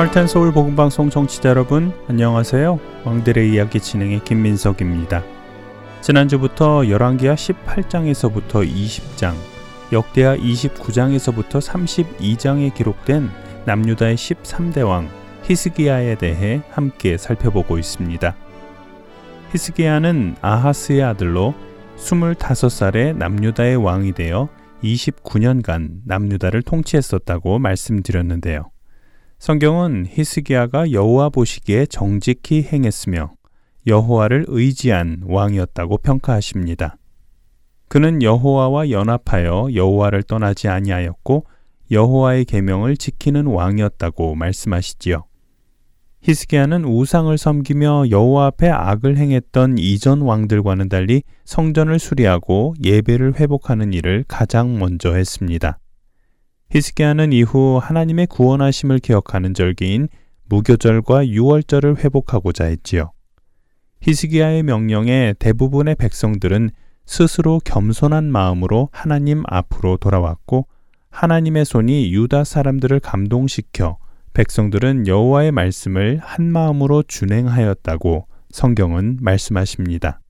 할텐 서울 복음 방송 청취자 여러분 안녕하세요. 왕들의 이야기 진행의 김민석입니다. 지난주부터 열왕기하 18장에서부터 20장, 역대하 29장에서부터 32장에 기록된 남유다의 13대 왕 히스기야에 대해 함께 살펴보고 있습니다. 히스기야는 아하스의 아들로 25살에 남유다의 왕이 되어 29년간 남유다를 통치했었다고 말씀드렸는데요. 성경은 히스기야가 여호와 보시기에 정직히 행했으며 여호와를 의지한 왕이었다고 평가하십니다. 그는 여호와와 연합하여 여호와를 떠나지 아니하였고 여호와의 계명을 지키는 왕이었다고 말씀하시지요. 히스기야는 우상을 섬기며 여호와 앞에 악을 행했던 이전 왕들과는 달리 성전을 수리하고 예배를 회복하는 일을 가장 먼저 했습니다. 히스기야는 이후 하나님의 구원하심을 기억하는 절기인 무교절과 유월절을 회복하고자 했지요. 히스기야의 명령에 대부분의 백성들은 스스로 겸손한 마음으로 하나님 앞으로 돌아왔고 하나님의 손이 유다 사람들을 감동시켜 백성들은 여호와의 말씀을 한 마음으로 준행하였다고 성경은 말씀하십니다.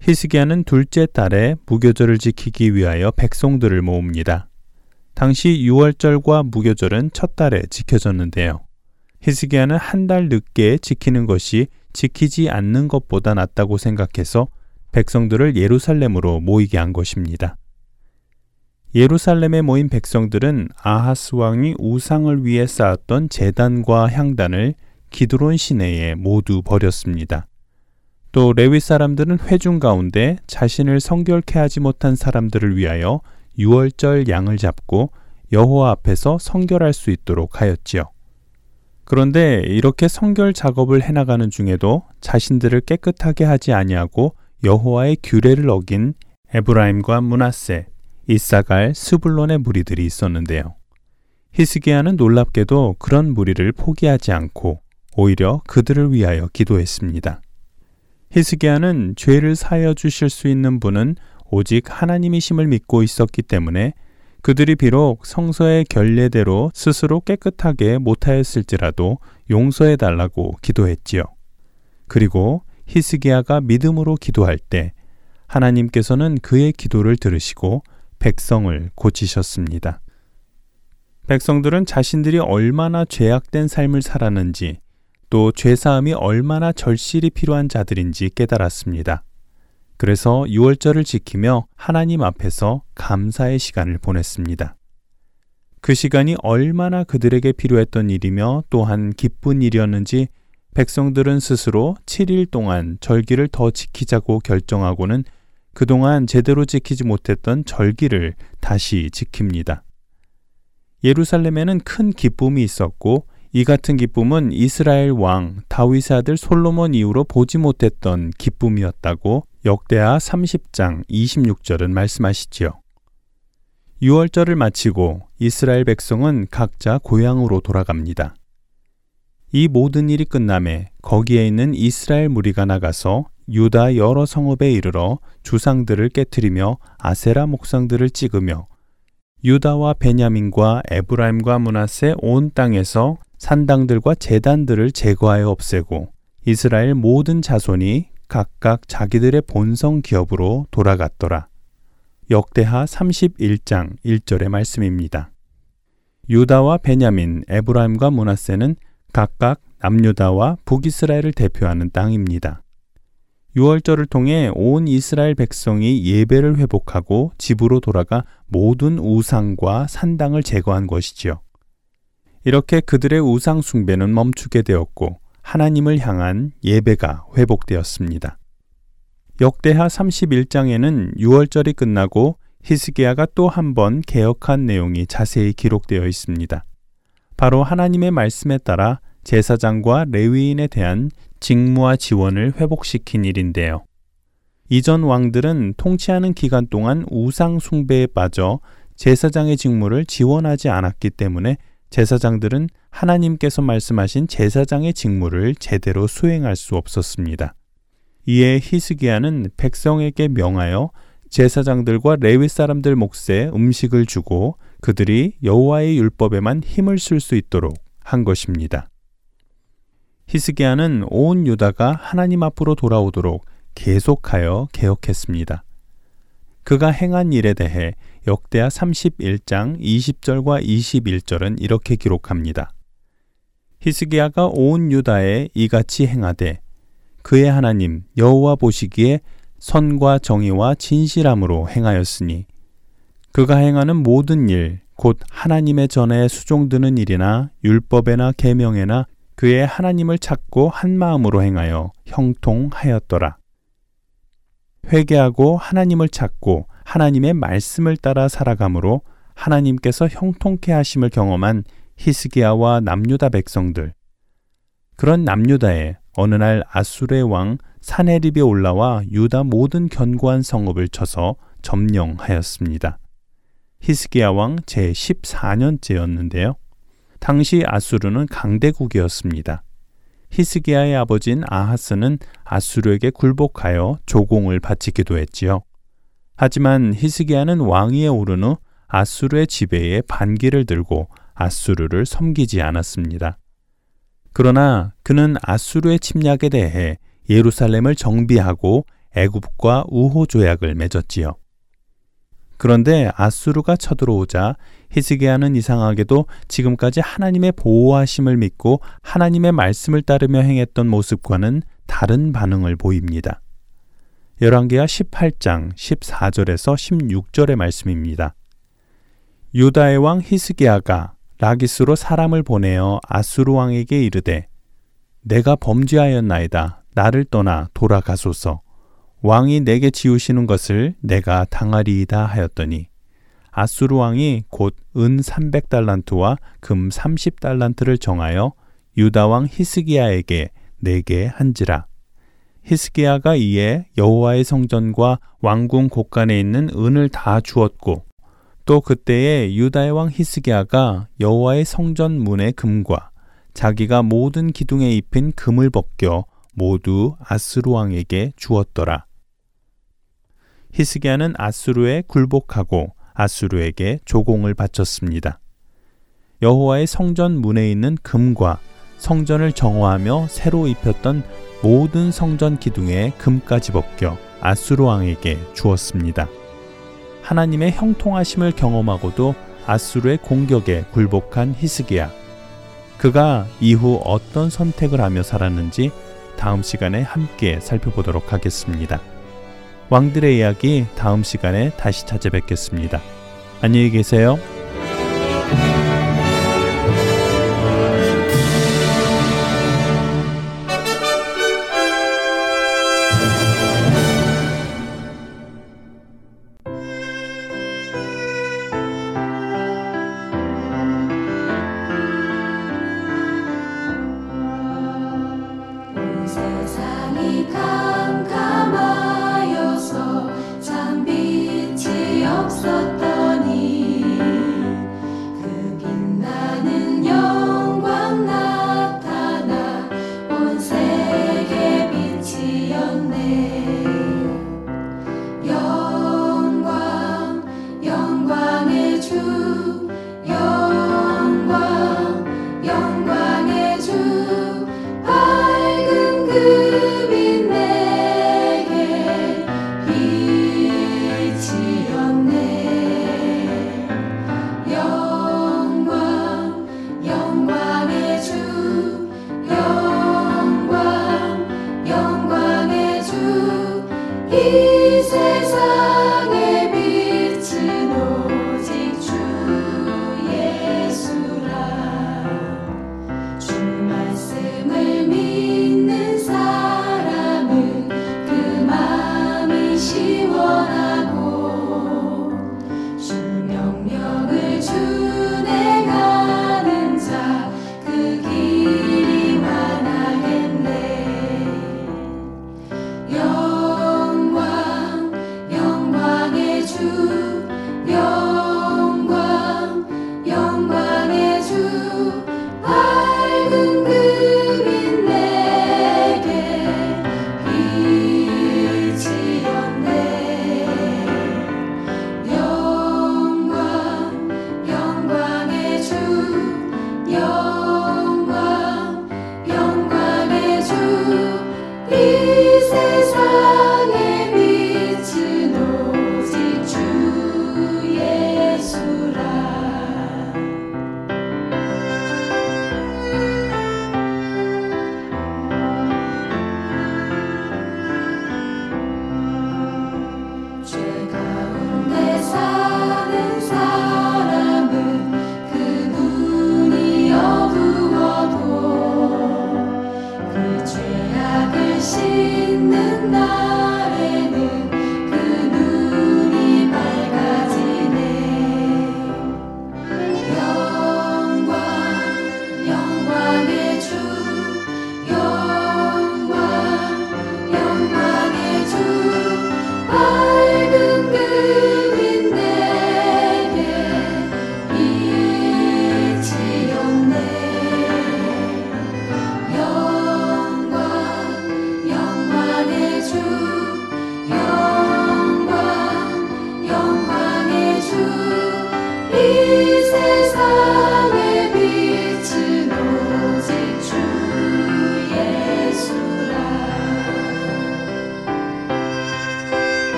히스기야는 둘째 달에 무교절을 지키기 위하여 백성들을 모읍니다. 당시 6월절과 무교절은 첫 달에 지켜졌는데요. 히스기야는 한 달 늦게 지키는 것이 지키지 않는 것보다 낫다고 생각해서 백성들을 예루살렘으로 모이게 한 것입니다. 예루살렘에 모인 백성들은 아하스 왕이 우상을 위해 쌓았던 재단과 향단을 기드론 시내에 모두 버렸습니다. 또 레위 사람들은 회중 가운데 자신을 성결케 하지 못한 사람들을 위하여 유월절 양을 잡고 여호와 앞에서 성결할 수 있도록 하였지요. 그런데 이렇게 성결 작업을 해나가는 중에도 자신들을 깨끗하게 하지 아니하고 여호와의 규례를 어긴 에브라임과 문하세, 이사갈, 스불론의 무리들이 있었는데요. 히스기야는 놀랍게도 그런 무리를 포기하지 않고 오히려 그들을 위하여 기도했습니다. 히스기야는 죄를 사여 주실 수 있는 분은 오직 하나님이심을 믿고 있었기 때문에 그들이 비록 성서의 결례대로 스스로 깨끗하게 못하였을지라도 용서해 달라고 기도했지요. 그리고 히스기야가 믿음으로 기도할 때 하나님께서는 그의 기도를 들으시고 백성을 고치셨습니다. 백성들은 자신들이 얼마나 죄악된 삶을 살았는지 또 죄사함이 얼마나 절실히 필요한 자들인지 깨달았습니다. 그래서 유월절을 지키며 하나님 앞에서 감사의 시간을 보냈습니다. 그 시간이 얼마나 그들에게 필요했던 일이며 또한 기쁜 일이었는지 백성들은 스스로 7일 동안 절기를 더 지키자고 결정하고는 그동안 제대로 지키지 못했던 절기를 다시 지킵니다. 예루살렘에는 큰 기쁨이 있었고 이 같은 기쁨은 이스라엘 왕 다윗의 아들 솔로몬 이후로 보지 못했던 기쁨이었다고 역대하 30장 26절은 말씀하시지요. 6월절을 마치고 이스라엘 백성은 각자 고향으로 돌아갑니다. 이 모든 일이 끝남에 거기에 있는 이스라엘 무리가 나가서 유다 여러 성읍에 이르러 주상들을 깨뜨리며 아세라 목상들을 찍으며 유다와 베냐민과 에브라임과 문하세 온 땅에서 산당들과 재단들을 제거하여 없애고 이스라엘 모든 자손이 각각 자기들의 본성 기업으로 돌아갔더라. 역대하 31장 1절의 말씀입니다. 유다와 베냐민, 에브라임과 문하세는 각각 남유다와 북이스라엘을 대표하는 땅입니다. 6월절을 통해 온 이스라엘 백성이 예배를 회복하고 집으로 돌아가 모든 우상과 산당을 제거한 것이지요. 이렇게 그들의 우상 숭배는 멈추게 되었고 하나님을 향한 예배가 회복되었습니다. 역대하 31장에는 6월절이 끝나고 히스기야가 또 한 번 개혁한 내용이 자세히 기록되어 있습니다. 바로 하나님의 말씀에 따라 제사장과 레위인에 대한 직무와 지원을 회복시킨 일인데요. 이전 왕들은 통치하는 기간 동안 우상 숭배에 빠져 제사장의 직무를 지원하지 않았기 때문에 제사장들은 하나님께서 말씀하신 제사장의 직무를 제대로 수행할 수 없었습니다. 이에 히스기야는 백성에게 명하여 제사장들과 레위 사람들 몫에 음식을 주고 그들이 여호와의 율법에만 힘을 쓸 수 있도록 한 것입니다. 히스기야는 온 유다가 하나님 앞으로 돌아오도록 계속하여 개혁했습니다. 그가 행한 일에 대해 역대하 31장 20절과 21절은 이렇게 기록합니다. 히스기야가 온 유다에 이같이 행하되 그의 하나님 여호와 보시기에 선과 정의와 진실함으로 행하였으니 그가 행하는 모든 일 곧 하나님의 전에 수종드는 일이나 율법에나 계명에나 그의 하나님을 찾고 한 마음으로 행하여 형통하였더라. 회개하고 하나님을 찾고 하나님의 말씀을 따라 살아감으로 하나님께서 형통케 하심을 경험한 히스기야와 남유다 백성들. 그런 남유다에 어느 날 아수르의 왕 사네립이 올라와 유다 모든 견고한 성읍을 쳐서 점령하였습니다. 히스기야 왕 제14년째였는데요. 당시 아수르는 강대국이었습니다. 히스기야의 아버진 아하스는 아수르에게 굴복하여 조공을 바치기도 했지요. 하지만 히스기야는 왕위에 오른 후 아수르의 지배에 반기를 들고 아수르를 섬기지 않았습니다. 그러나 그는 아수르의 침략에 대해 예루살렘을 정비하고 애굽과 우호 조약을 맺었지요. 그런데 아수르가 쳐들어오자 히스기야는 이상하게도 지금까지 하나님의 보호하심을 믿고 하나님의 말씀을 따르며 행했던 모습과는 다른 반응을 보입니다. 열왕기하 18장 14절에서 16절의 말씀입니다. 유다의 왕 히스기야가 라기스로 사람을 보내어 아수르 왕에게 이르되 내가 범죄하였나이다. 나를 떠나 돌아가소서. 왕이 내게 지우시는 것을 내가 당하리이다 하였더니 아수르 왕이 곧 은 300달란트와 금 30달란트를 정하여 유다 왕 히스기야에게 내게 한지라. 히스기야가 이에 여호와의 성전과 왕궁 곳간에 있는 은을 다 주었고 또 그때에 유다의 왕 히스기야가 여호와의 성전 문의 금과 자기가 모든 기둥에 입힌 금을 벗겨 모두 아스루 왕에게 주었더라. 히스기야는 아스루에 굴복하고 아스루에게 조공을 바쳤습니다. 여호와의 성전 문에 있는 금과 성전을 정화하며 새로 입혔던 모든 성전 기둥에 금까지 벗겨 아스루 왕에게 주었습니다. 하나님의 형통하심을 경험하고도 아수르의 공격에 굴복한 히스기야. 그가 이후 어떤 선택을 하며 살았는지 다음 시간에 함께 살펴보도록 하겠습니다. 왕들의 이야기 다음 시간에 다시 찾아뵙겠습니다. 안녕히 계세요.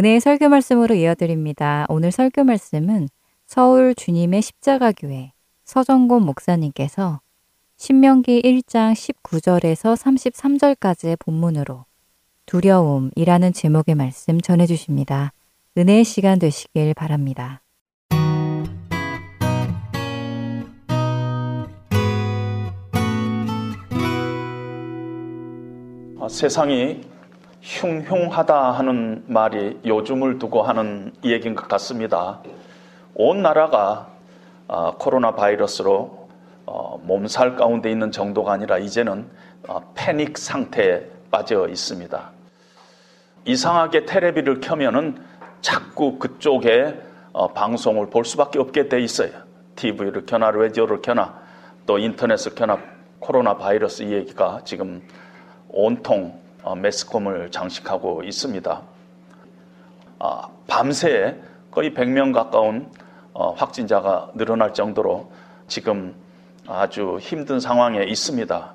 은혜의 설교 말씀으로 이어드립니다. 오늘 설교 말씀은 서울 주님의 십자가교회 서정곤 목사님께서 신명기 1장 19절에서 33절까지의 본문으로 두려움이라는 제목의 말씀 전해주십니다. 은혜의 시간 되시길 바랍니다. 아, 세상이 흉흉하다 하는 말이 요즘을 두고 하는 얘기인 것 같습니다. 온 나라가 아, 코로나 바이러스로 어, 몸살 가운데 있는 정도가 아니라 이제는 어, 패닉 상태에 빠져 있습니다. 이상하게 테레비를 켜면은 자꾸 그쪽에 어, 방송을 볼 수밖에 없게 돼 있어요. TV를 켜나 라디오를 켜나 또 인터넷을 켜나 코로나 바이러스 얘기가 지금 온통 어, 매스컴을 장식하고 있습니다. 아, 밤새 거의 100명 가까운 어, 확진자가 늘어날 정도로 지금 아주 힘든 상황에 있습니다.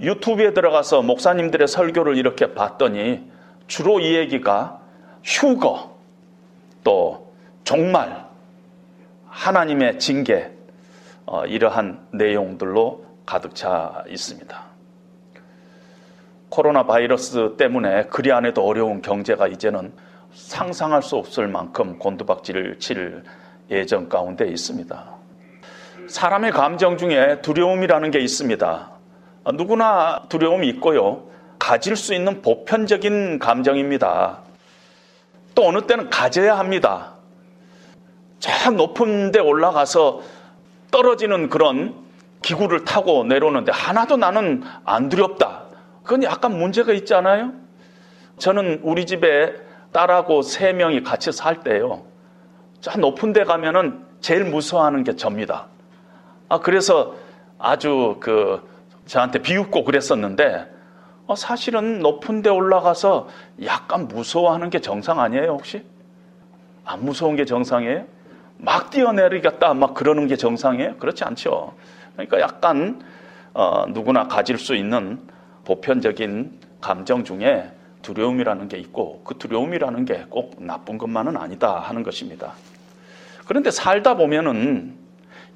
유튜브에 들어가서 목사님들의 설교를 이렇게 봤더니 주로 이 얘기가 휴거, 또 종말, 하나님의 징계, 어, 이러한 내용들로 가득 차 있습니다. 코로나 바이러스 때문에 그리 안에도 어려운 경제가 이제는 상상할 수 없을 만큼 곤두박질을 칠 예정 가운데 있습니다. 사람의 감정 중에 두려움이라는 게 있습니다. 누구나 두려움이 있고요. 가질 수 있는 보편적인 감정입니다. 또 어느 때는 가져야 합니다. 저 높은 데 올라가서 떨어지는 그런 기구를 타고 내려오는데 하나도 나는 안 두렵다. 그건 약간 문제가 있지 않아요? 저는 우리 집에 딸하고 세 명이 같이 살 때요. 저 높은 데 가면은 제일 무서워하는 게 접니다. 아, 그래서 아주 그 저한테 비웃고 그랬었는데 어, 사실은 높은 데 올라가서 약간 무서워하는 게 정상 아니에요, 혹시? 안 무서운 게 정상이에요? 막 뛰어내리겠다, 막 그러는 게 정상이에요? 그렇지 않죠. 그러니까 약간 어, 누구나 가질 수 있는 보편적인 감정 중에 두려움이라는 게 있고 그 두려움이라는 게 꼭 나쁜 것만은 아니다 하는 것입니다. 그런데 살다 보면은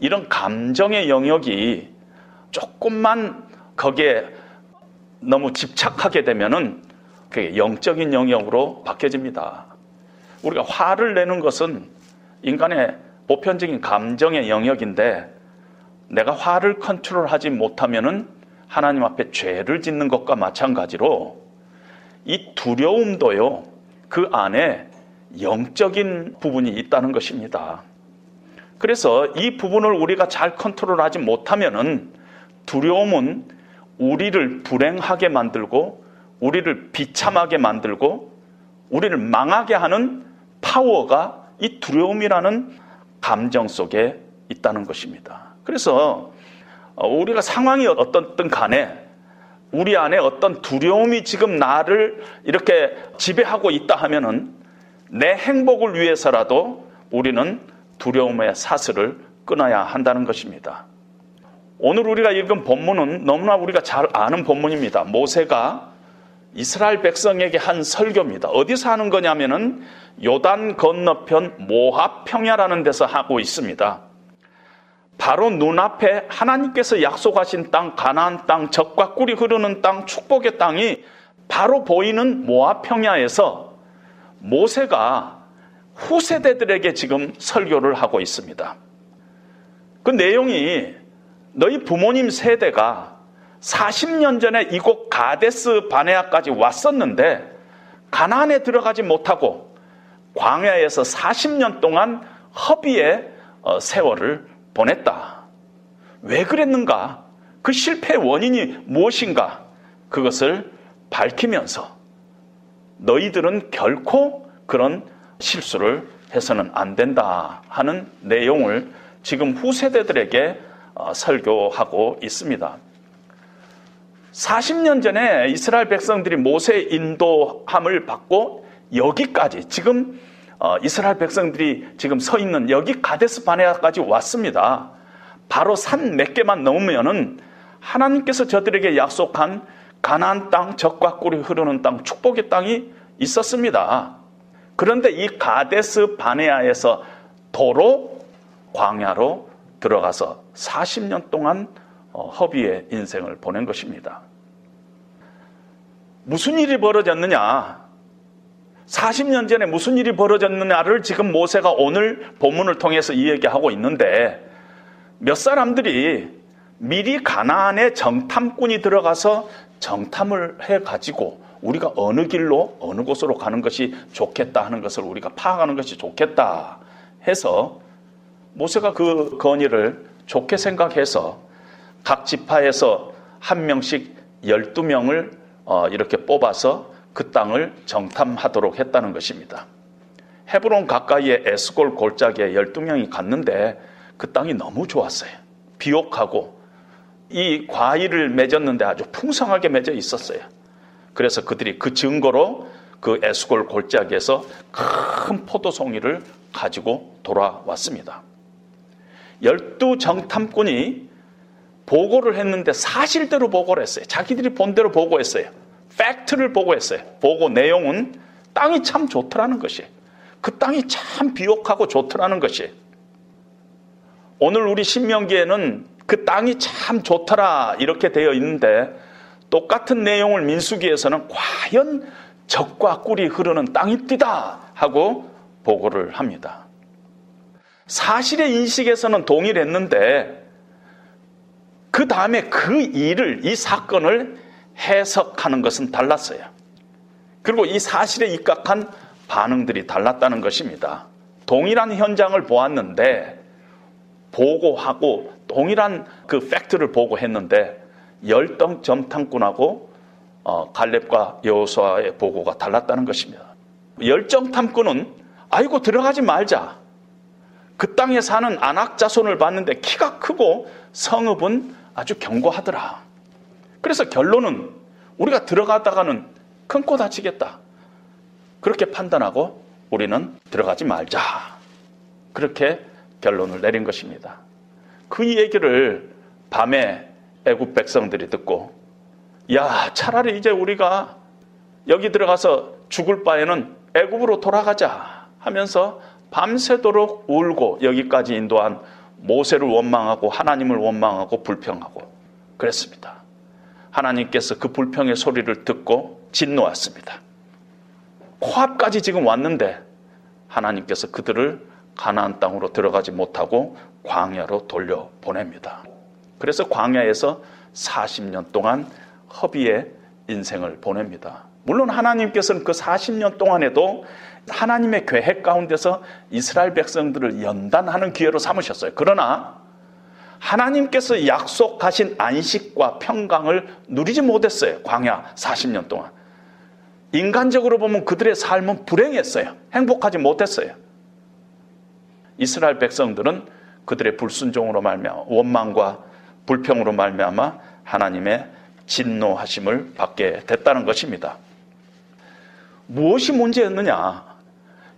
이런 감정의 영역이 조금만 거기에 너무 집착하게 되면은 그게 영적인 영역으로 바뀌어집니다. 우리가 화를 내는 것은 인간의 보편적인 감정의 영역인데 내가 화를 컨트롤하지 못하면은 하나님 앞에 죄를 짓는 것과 마찬가지로 이 두려움도요 그 안에 영적인 부분이 있다는 것입니다. 그래서 이 부분을 우리가 잘 컨트롤하지 못하면은 두려움은 우리를 불행하게 만들고 우리를 비참하게 만들고 우리를 망하게 하는 파워가 이 두려움이라는 감정 속에 있다는 것입니다. 그래서 우리가 상황이 어떻든 간에 우리 안에 어떤 두려움이 지금 나를 이렇게 지배하고 있다 하면은 내 행복을 위해서라도 우리는 두려움의 사슬을 끊어야 한다는 것입니다. 오늘 우리가 읽은 본문은 너무나 우리가 잘 아는 본문입니다. 모세가 이스라엘 백성에게 한 설교입니다. 어디서 하는 거냐면은 요단 건너편 모압 평야라는 데서 하고 있습니다. 바로 눈앞에 하나님께서 약속하신 땅 가나안 땅 적과 꿀이 흐르는 땅 축복의 땅이 바로 보이는 모압 평야에서 모세가 후세대들에게 지금 설교를 하고 있습니다. 그 내용이 너희 부모님 세대가 40년 전에 이곳 가데스 바네아까지 왔었는데 가나안에 들어가지 못하고 광야에서 40년 동안 허비의 어, 세월을 보냈다. 왜 그랬는가? 그 실패의 원인이 무엇인가? 그것을 밝히면서 너희들은 결코 그런 실수를 해서는 안 된다 하는 내용을 지금 후세대들에게 어, 설교하고 있습니다. 40년 전에 이스라엘 백성들이 모세 인도함을 받고 여기까지 지금 어, 이스라엘 백성들이 지금 서 있는 여기 가데스 바네아까지 왔습니다. 바로 산 몇 개만 넘으면은 하나님께서 저들에게 약속한 가나안 땅, 적과 꿀이 흐르는 땅, 축복의 땅이 있었습니다. 그런데 이 가데스 바네아에서 도로 광야로 들어가서 40년 동안 어, 허비의 인생을 보낸 것입니다. 무슨 일이 벌어졌느냐? 40년 전에 무슨 일이 벌어졌느냐를 지금 모세가 오늘 본문을 통해서 이야기하고 있는데 몇 사람들이 미리 가나안에 정탐꾼이 들어가서 정탐을 해 가지고 우리가 어느 길로 어느 곳으로 가는 것이 좋겠다 하는 것을 우리가 파악하는 것이 좋겠다 해서 모세가 그 건의를 좋게 생각해서 각 지파에서 한 명씩 12명을 어, 이렇게 뽑아서 그 땅을 정탐하도록 했다는 것입니다. 헤브론 가까이에 에스골 골짜기에 12명이 갔는데 그 땅이 너무 좋았어요. 비옥하고 이 과일을 맺었는데 아주 풍성하게 맺어 있었어요. 그래서 그들이 그 증거로 그 에스골 골짜기에서 큰 포도송이를 가지고 돌아왔습니다. 열두 정탐꾼이 보고를 했는데 사실대로 보고를 했어요. 자기들이 본 대로 보고했어요. 팩트를 보고 했어요. 보고 내용은 땅이 참 좋더라는 것이. 그 땅이 참 비옥하고 좋더라는 것이. 오늘 우리 신명기에는 그 땅이 참 좋더라 이렇게 되어 있는데 똑같은 내용을 민수기에서는 과연 적과 꿀이 흐르는 땅입디다 하고 보고를 합니다. 사실의 인식에서는 동일했는데 그 다음에 그 일을, 이 사건을 해석하는 것은 달랐어요. 그리고 이 사실에 입각한 반응들이 달랐다는 것입니다. 동일한 현장을 보았는데 보고하고 동일한 그 팩트를 보고했는데 열등 점탐꾼하고 어, 갈렙과 여호수아의 보고가 달랐다는 것입니다. 열정 탐꾼은 아이고 들어가지 말자. 그 땅에 사는 안악 자손을 봤는데 키가 크고 성읍은 아주 견고하더라. 그래서 결론은 우리가 들어가다가는 큰 코 다치겠다. 그렇게 판단하고 우리는 들어가지 말자. 그렇게 결론을 내린 것입니다. 그 얘기를 밤에 애굽 백성들이 듣고 야 차라리 이제 우리가 여기 들어가서 죽을 바에는 애굽으로 돌아가자 하면서 밤새도록 울고 여기까지 인도한 모세를 원망하고 하나님을 원망하고 불평하고 그랬습니다. 하나님께서 그 불평의 소리를 듣고 진노했습니다. 코앞까지 지금 왔는데 하나님께서 그들을 가나안 땅으로 들어가지 못하고 광야로 돌려 보냅니다. 그래서 광야에서 40년 동안 허비의 인생을 보냅니다. 물론 하나님께서는 그 40년 동안에도 하나님의 계획 가운데서 이스라엘 백성들을 연단하는 기회로 삼으셨어요. 그러나 하나님께서 약속하신 안식과 평강을 누리지 못했어요. 광야 40년 동안. 인간적으로 보면 그들의 삶은 불행했어요. 행복하지 못했어요. 이스라엘 백성들은 그들의 불순종으로 말미암아 원망과 불평으로 말미암아 하나님의 진노하심을 받게 됐다는 것입니다. 무엇이 문제였느냐?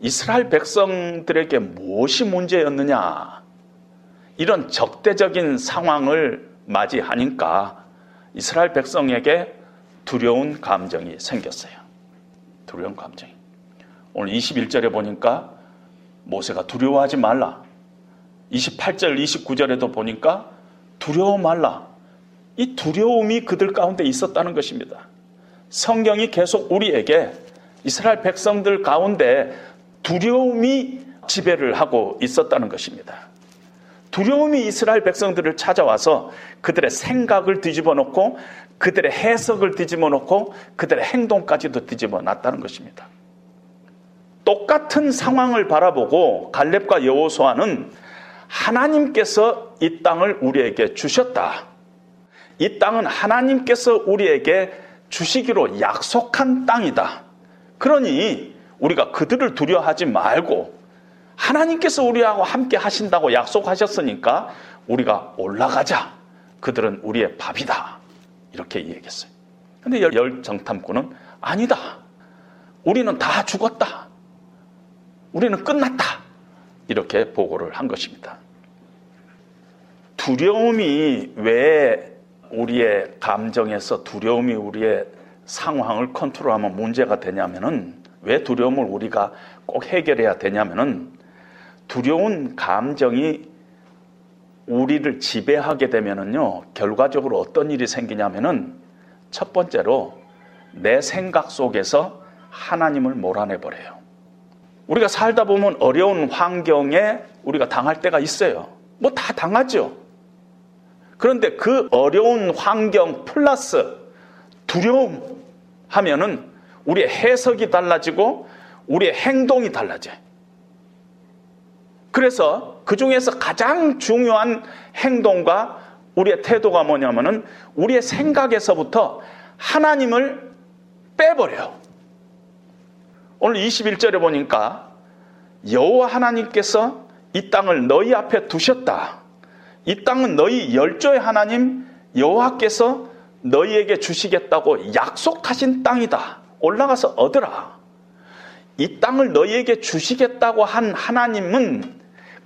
이스라엘 백성들에게 무엇이 문제였느냐? 이런 적대적인 상황을 맞이하니까 이스라엘 백성에게 두려운 감정이 생겼어요. 두려운 감정이. 오늘 21절에 보니까 모세가 두려워하지 말라. 28절, 29절에도 보니까 두려워 말라. 이 두려움이 그들 가운데 있었다는 것입니다. 성경이 계속 우리에게 이스라엘 백성들 가운데 두려움이 지배를 하고 있었다는 것입니다. 두려움이 이스라엘 백성들을 찾아와서 그들의 생각을 뒤집어 놓고 그들의 해석을 뒤집어 놓고 그들의 행동까지도 뒤집어 놨다는 것입니다. 똑같은 상황을 바라보고 갈렙과 여호수아는 하나님께서 이 땅을 우리에게 주셨다. 이 땅은 하나님께서 우리에게 주시기로 약속한 땅이다. 그러니 우리가 그들을 두려워하지 말고 하나님께서 우리하고 함께 하신다고 약속하셨으니까 우리가 올라가자. 그들은 우리의 밥이다. 이렇게 얘기했어요. 근데 열 정탐꾼은 아니다. 우리는 다 죽었다. 우리는 끝났다. 이렇게 보고를 한 것입니다. 두려움이 왜 우리의 감정에서 두려움이 우리의 상황을 컨트롤하면 문제가 되냐면은 왜 두려움을 우리가 꼭 해결해야 되냐면은 두려운 감정이 우리를 지배하게 되면은요, 결과적으로 어떤 일이 생기냐면은 첫 번째로 내 생각 속에서 하나님을 몰아내 버려요. 우리가 살다 보면 어려운 환경에 우리가 당할 때가 있어요. 뭐 다 당하죠. 그런데 그 어려운 환경 플러스 두려움 하면은 우리의 해석이 달라지고 우리의 행동이 달라져요. 그래서 그 중에서 가장 중요한 행동과 우리의 태도가 뭐냐면은 우리의 생각에서부터 하나님을 빼버려요. 오늘 21절에 보니까 여호와 하나님께서 이 땅을 너희 앞에 두셨다. 이 땅은 너희 열조의 하나님 여호와께서 너희에게 주시겠다고 약속하신 땅이다. 올라가서 얻으라. 이 땅을 너희에게 주시겠다고 한 하나님은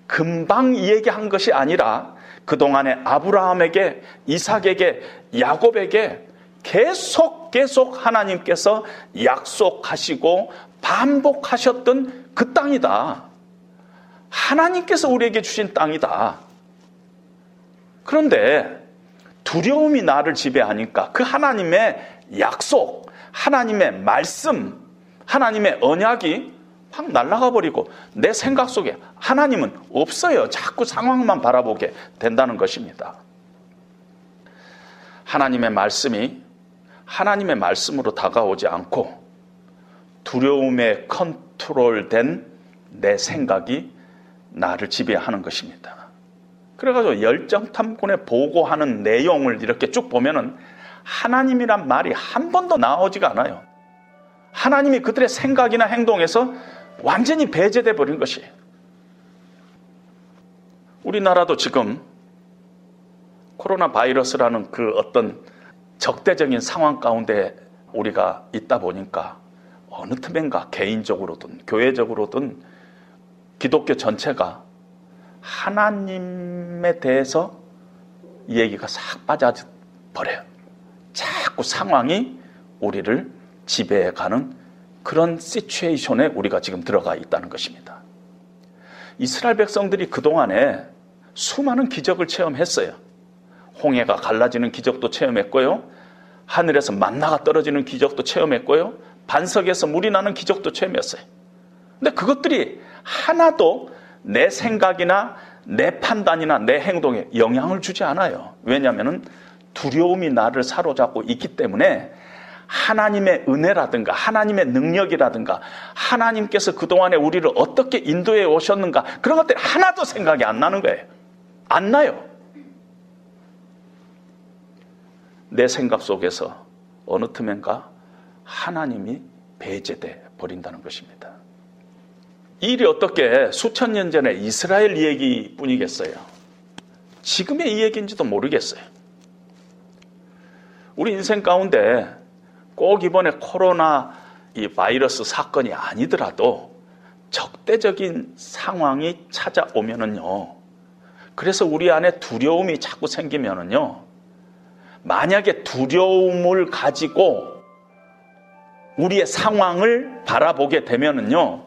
금방 이 얘기한 것이 아니라 그동안에 아브라함에게 이삭에게 야곱에게 계속 계속 하나님께서 약속하시고 반복하셨던 그 땅이다. 하나님께서 우리에게 주신 땅이다. 그런데 두려움이 나를 지배하니까 그 하나님의 약속, 하나님의 말씀, 하나님의 언약이 확 날아가 버리고 내 생각 속에 하나님은 없어요. 자꾸 상황만 바라보게 된다는 것입니다. 하나님의 말씀이 하나님의 말씀으로 다가오지 않고 두려움에 컨트롤된 내 생각이 나를 지배하는 것입니다. 그래가지고 열정탐꾼에 보고하는 내용을 이렇게 쭉 보면은 하나님이란 말이 한 번도 나오지가 않아요. 하나님이 그들의 생각이나 행동에서 완전히 배제돼 버린 것이. 우리나라도 지금 코로나 바이러스라는 그 어떤 적대적인 상황 가운데 우리가 있다 보니까 어느 틈엔가 개인적으로든 교회적으로든 기독교 전체가 하나님에 대해서 이 얘기가 싹 빠져 버려요. 자꾸 상황이 우리를 지배해가는 그런 시츄에이션에 우리가 지금 들어가 있다는 것입니다. 이스라엘 백성들이 그동안에 수많은 기적을 체험했어요. 홍해가 갈라지는 기적도 체험했고요. 하늘에서 만나가 떨어지는 기적도 체험했고요. 반석에서 물이 나는 기적도 체험했어요. 근데 그것들이 하나도 내 생각이나 내 판단이나 내 행동에 영향을 주지 않아요. 왜냐하면 두려움이 나를 사로잡고 있기 때문에 하나님의 은혜라든가 하나님의 능력이라든가 하나님께서 그동안에 우리를 어떻게 인도해 오셨는가 그런 것들이 하나도 생각이 안 나는 거예요. 안 나요. 내 생각 속에서 어느 틈엔가 하나님이 배제돼 버린다는 것입니다. 이 일이 어떻게 수천 년 전에 이스라엘 이야기 뿐이겠어요. 지금의 이야기인지도 모르겠어요. 우리 인생 가운데 꼭 이번에 코로나 이 바이러스 사건이 아니더라도 적대적인 상황이 찾아오면은요. 그래서 우리 안에 두려움이 자꾸 생기면은요. 만약에 두려움을 가지고 우리의 상황을 바라보게 되면은요.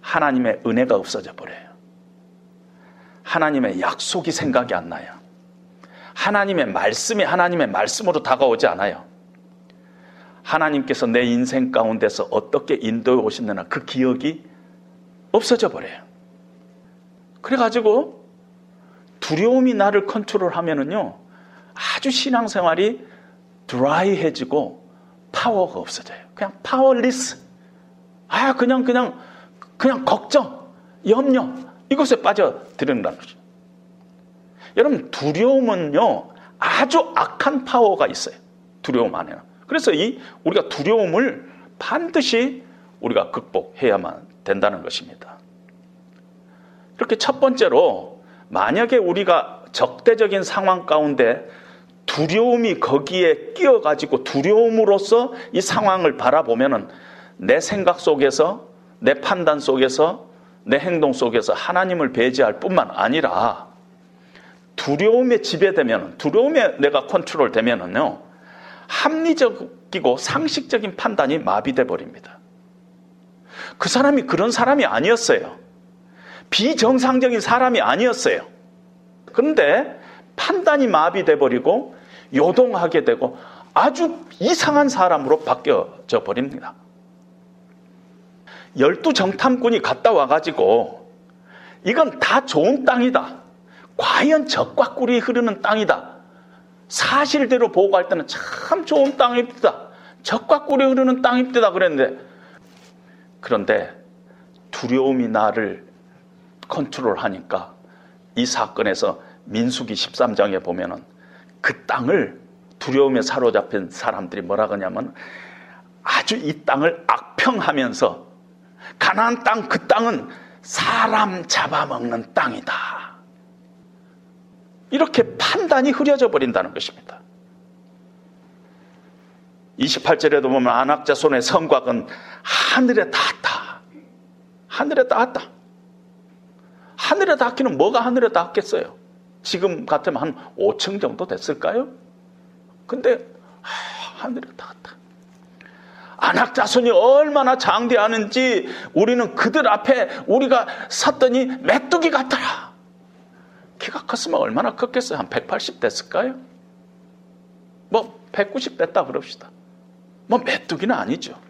하나님의 은혜가 없어져 버려요. 하나님의 약속이 생각이 안 나요. 하나님의 말씀이 하나님의 말씀으로 다가오지 않아요. 하나님께서 내 인생 가운데서 어떻게 인도해 오셨느냐 그 기억이 없어져 버려요. 그래가지고 두려움이 나를 컨트롤하면은요 아주 신앙생활이 드라이해지고 파워가 없어져요. 그냥 powerless. 아 그냥 그냥 그냥 걱정, 염려 이것에 빠져들는다는 거죠. 여러분 두려움은요 아주 악한 파워가 있어요. 두려움 안에는. 그래서 이 우리가 두려움을 반드시 우리가 극복해야만 된다는 것입니다. 이렇게 첫 번째로 만약에 우리가 적대적인 상황 가운데 두려움이 거기에 끼어가지고 두려움으로써 이 상황을 바라보면은 내 생각 속에서 내 판단 속에서 내 행동 속에서 하나님을 배제할 뿐만 아니라 두려움에 지배되면 두려움에 내가 컨트롤 되면은요 합리적이고 상식적인 판단이 마비돼 버립니다. 그 사람이 그런 사람이 아니었어요. 비정상적인 사람이 아니었어요. 그런데 판단이 마비돼 버리고 요동하게 되고 아주 이상한 사람으로 바뀌어져 버립니다. 열두 정탐꾼이 갔다 와가지고 이건 다 좋은 땅이다. 과연 적과 꿀이 흐르는 땅이다. 사실대로 보고할 때는 참 좋은 땅입니다. 적과 꿀이 흐르는 땅입니다. 그랬는데 그런데 두려움이 나를 컨트롤하니까 이 사건에서 민수기 13장에 보면은 그 땅을 두려움에 사로잡힌 사람들이 뭐라 그러냐면 아주 이 땅을 악평하면서 가나안 땅 그 땅은 사람 잡아먹는 땅이다. 이렇게 판단이 흐려져 버린다는 것입니다. 28절에도 보면 안악자 손의 성곽은 하늘에 닿았다. 하늘에 닿았다. 하늘에 닿기는 뭐가 하늘에 닿겠어요? 지금 같으면 한 5층 정도 됐을까요? 근데 하늘에 닿았다. 안악자손이 얼마나 장대하는지 우리는 그들 앞에 우리가 섰더니 메뚜기 같더라. 키가 컸으면 얼마나 컸겠어요? 한 180 됐을까요? 뭐 190 됐다 그럽시다. 뭐 메뚜기는 아니죠.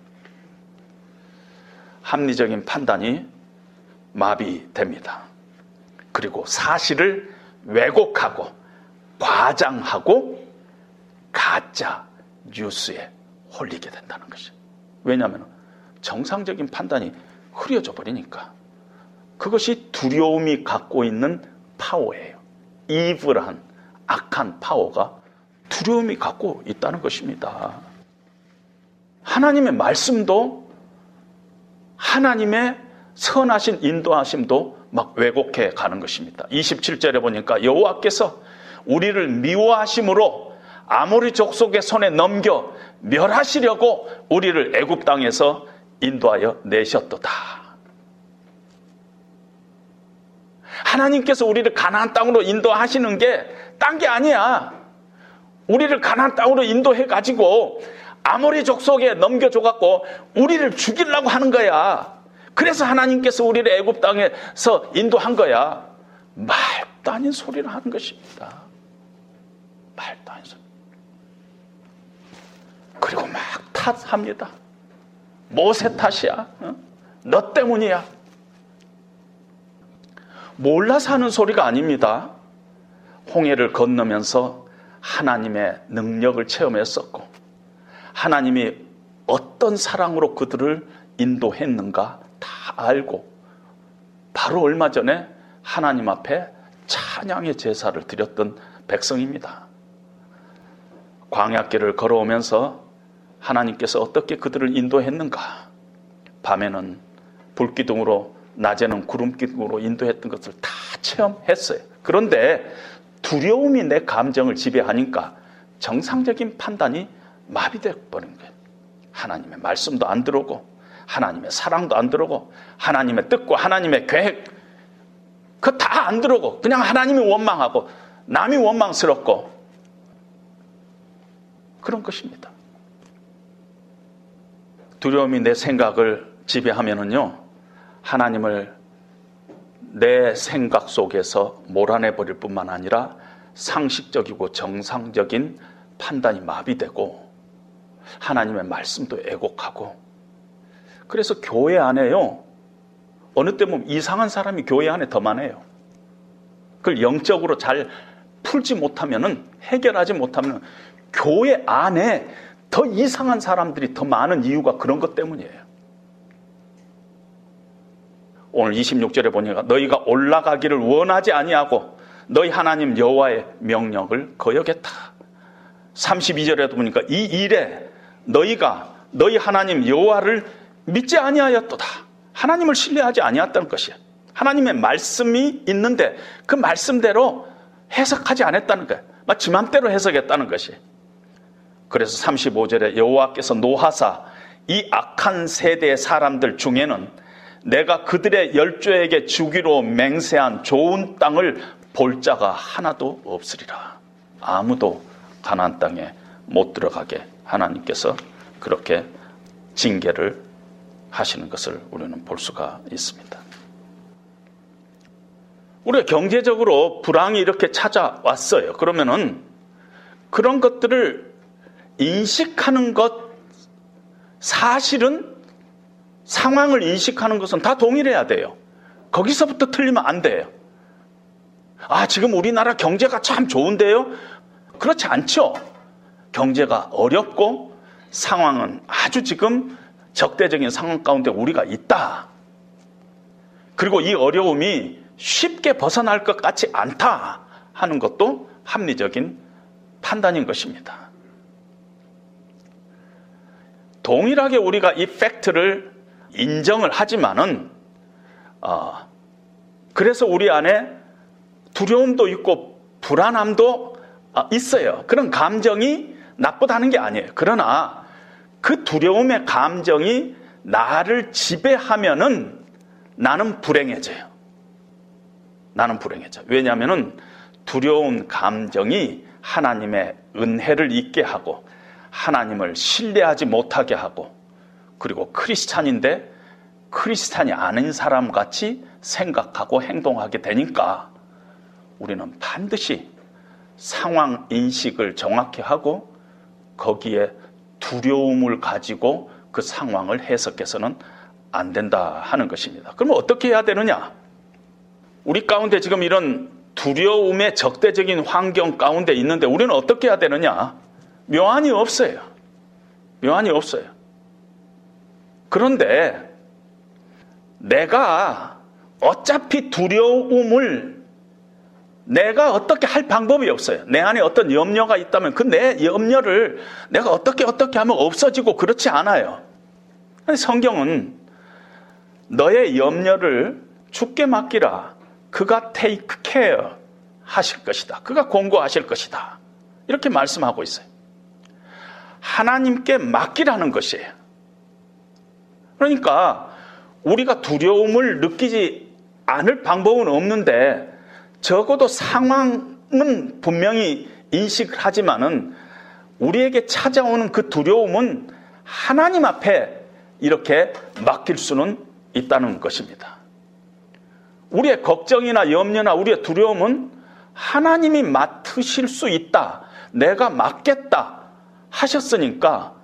합리적인 판단이 마비됩니다. 그리고 사실을 왜곡하고 과장하고 가짜 뉴스에 홀리게 된다는 것이. 왜냐하면 정상적인 판단이 흐려져 버리니까. 그것이 두려움이 갖고 있는 파워예요. 이브한 악한 파워가 두려움이 갖고 있다는 것입니다. 하나님의 말씀도 하나님의 선하신 인도하심도 막 왜곡해 가는 것입니다. 27절에 보니까 여호와께서 우리를 미워하심으로 아모리 족속의 손에 넘겨 멸하시려고 우리를 애굽 땅에서 인도하여 내셨도다. 하나님께서 우리를 가나안 땅으로 인도하시는 게 딴 게 아니야. 우리를 가나안 땅으로 인도해 가지고 아모리 족속에 넘겨줘 갖고 우리를 죽이려고 하는 거야. 그래서 하나님께서 우리를 애굽 땅에서 인도한 거야. 말도 아닌 소리를 하는 것입니다. 말도 아닌 소리. 그리고 막 탓합니다. 모세 탓이야. 어? 너 때문이야. 몰라서 하는 소리가 아닙니다. 홍해를 건너면서 하나님의 능력을 체험했었고 하나님이 어떤 사랑으로 그들을 인도했는가 다 알고 바로 얼마 전에 하나님 앞에 찬양의 제사를 드렸던 백성입니다. 광야길을 걸어오면서 하나님께서 어떻게 그들을 인도했는가? 밤에는 불기둥으로 낮에는 구름 기둥으로 인도했던 것을 다 체험했어요. 그런데 두려움이 내 감정을 지배하니까 정상적인 판단이 마비돼 버린 거예요. 하나님의 말씀도 안 들어오고 하나님의 사랑도 안 들어오고 하나님의 뜻과 하나님의 계획 그다안 들어오고 그냥 하나님이 원망하고 남이 원망스럽고 그런 것입니다. 두려움이 내 생각을 지배하면은요 하나님을 내 생각 속에서 몰아내 버릴 뿐만 아니라 상식적이고 정상적인 판단이 마비되고 하나님의 말씀도 애곡하고. 그래서 교회 안에요 어느 때 보면 이상한 사람이 교회 안에 더 많아요. 그걸 영적으로 잘 풀지 못하면은 해결하지 못하면 교회 안에 더 이상한 사람들이 더 많은 이유가 그런 것 때문이에요 오늘 26절에 보니까 너희가 올라가기를 원하지 아니하고 너희 하나님 여호와의 명령을 거역했다. 32절에도 보니까 이 일에 너희가 너희 하나님 여호와를 믿지 아니하였도다. 하나님을 신뢰하지 아니했다는 것이야. 하나님의 말씀이 있는데 그 말씀대로 해석하지 않았다는 거야. 마치 맘대로 해석했다는 것이. 그래서 35절에 여호와께서 노하사 이 악한 세대의 사람들 중에는 내가 그들의 열조에게 주기로 맹세한 좋은 땅을 볼 자가 하나도 없으리라. 아무도 가나안 땅에 못 들어가게 하나님께서 그렇게 징계를 하시는 것을 우리는 볼 수가 있습니다. 우리가 경제적으로 불황이 이렇게 찾아왔어요. 그러면은 그런 것들을 인식하는 것, 사실은 상황을 인식하는 것은 다 동일해야 돼요. 거기서부터 틀리면 안 돼요. 아, 지금 우리나라 경제가 참 좋은데요? 그렇지 않죠. 경제가 어렵고 상황은 아주 지금 적대적인 상황 가운데 우리가 있다. 그리고 이 어려움이 쉽게 벗어날 것 같지 않다 하는 것도 합리적인 판단인 것입니다. 동일하게 우리가 이 팩트를 인정을 하지만은 어, 그래서 우리 안에 두려움도 있고 불안함도 어, 있어요. 그런 감정이 나쁘다는 게 아니에요. 그러나 그 두려움의 감정이 나를 지배하면은 나는 불행해져요. 나는 불행해져. 왜냐하면은 두려운 감정이 하나님의 은혜를 잊게 하고 하나님을 신뢰하지 못하게 하고 그리고 크리스찬인데 크리스찬이 아닌 사람 같이 생각하고 행동하게 되니까 우리는 반드시 상황 인식을 정확히 하고 거기에 두려움을 가지고 그 상황을 해석해서는 안 된다 하는 것입니다. 그러면 어떻게 해야 되느냐? 우리 가운데 지금 이런 두려움의 적대적인 환경 가운데 있는데 우리는 어떻게 해야 되느냐? 묘안이 없어요. 묘안이 없어요. 그런데 내가 어차피 두려움을 내가 어떻게 할 방법이 없어요. 내 안에 어떤 염려가 있다면 그 내 염려를 내가 어떻게 어떻게 하면 없어지고 그렇지 않아요. 성경은 너의 염려를 죽게 맡기라. 그가 take care 하실 것이다. 그가 공고하실 것이다. 이렇게 말씀하고 있어요. 하나님께 맡기라는 것이에요. 그러니까 우리가 두려움을 느끼지 않을 방법은 없는데 적어도 상황은 분명히 인식을 하지만은 우리에게 찾아오는 그 두려움은 하나님 앞에 이렇게 맡길 수는 있다는 것입니다. 우리의 걱정이나 염려나 우리의 두려움은 하나님이 맡으실 수 있다. 내가 맡겠다. 하셨으니까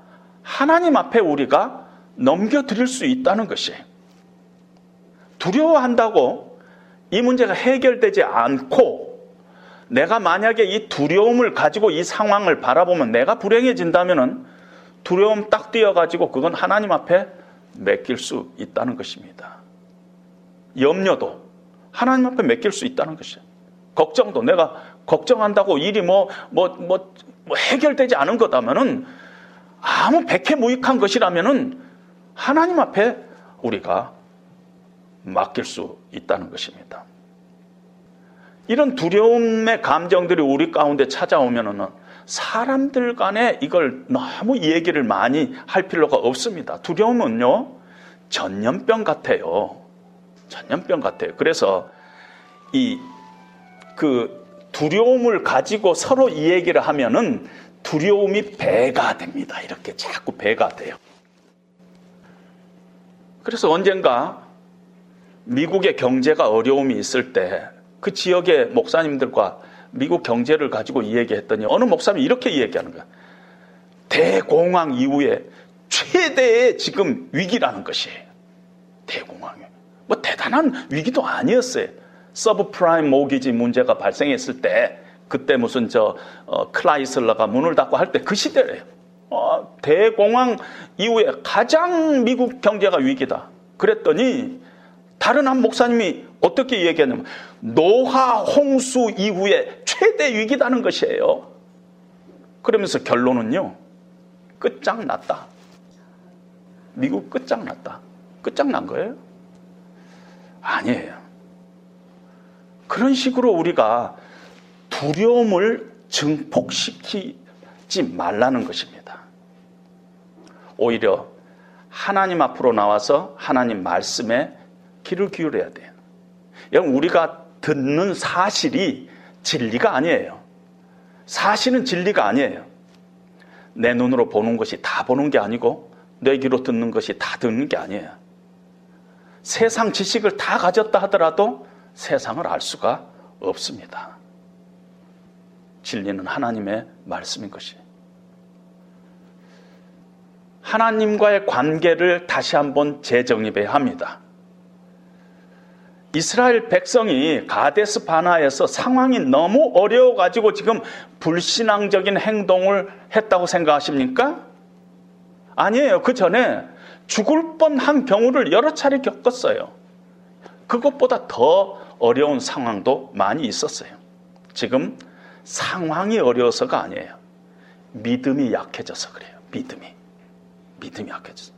하나님 앞에 우리가 넘겨드릴 수 있다는 것이에요. 두려워한다고 이 문제가 해결되지 않고 내가 만약에 이 두려움을 가지고 이 상황을 바라보면 내가 불행해진다면 두려움 딱 띄어가지고 그건 하나님 앞에 맡길 수 있다는 것입니다. 염려도 하나님 앞에 맡길 수 있다는 것이에요. 걱정도 내가 걱정한다고 일이 뭐, 뭐, 뭐, 뭐 해결되지 않은 거다면은 아무 백해무익한 것이라면은 하나님 앞에 우리가 맡길 수 있다는 것입니다. 이런 두려움의 감정들이 우리 가운데 찾아오면은 사람들 간에 이걸 너무 얘기를 많이 할 필요가 없습니다. 두려움은요, 전염병 같아요. 전염병 같아요. 그래서 이 그 두려움을 가지고 서로 이 얘기를 하면은 두려움이 배가 됩니다. 이렇게 자꾸 배가 돼요. 그래서 언젠가 미국의 경제가 어려움이 있을 때 그 지역의 목사님들과 미국 경제를 가지고 이야기했더니 어느 목사님이 이렇게 이야기하는 거야. 대공황 이후에 최대의 지금 위기라는 것이에요. 대공황이. 뭐 대단한 위기도 아니었어요. 서브프라임 모기지 문제가 발생했을 때 그때 무슨 저 어, 클라이슬러가 문을 닫고 할 때 그 시대래요. 어, 대공황 이후에 가장 미국 경제가 위기다. 그랬더니 다른 한 목사님이 어떻게 얘기했냐면 노화 홍수 이후에 최대 위기다는 것이에요. 그러면서 결론은요. 끝장났다. 미국 끝장났다. 끝장난 거예요? 아니에요. 그런 식으로 우리가 두려움을 증폭시키지 말라는 것입니다. 오히려 하나님 앞으로 나와서 하나님 말씀에 귀를 기울여야 돼요. 여러분, 우리가 듣는 사실이 진리가 아니에요. 사실은 진리가 아니에요. 내 눈으로 보는 것이 다 보는 게 아니고, 내 귀로 듣는 것이 다 듣는 게 아니에요. 세상 지식을 다 가졌다 하더라도 세상을 알 수가 없습니다. 진리는 하나님의 말씀인 것이. 하나님과의 관계를 다시 한번 재정립해야 합니다. 이스라엘 백성이 가데스 바나에서 상황이 너무 어려워 가지고 지금 불신앙적인 행동을 했다고 생각하십니까? 아니에요. 그 전에 죽을 뻔한 경우를 여러 차례 겪었어요. 그것보다 더 어려운 상황도 많이 있었어요. 지금 상황이 어려워서가 아니에요. 믿음이 약해져서 그래요. 믿음이. 믿음이 약해져서.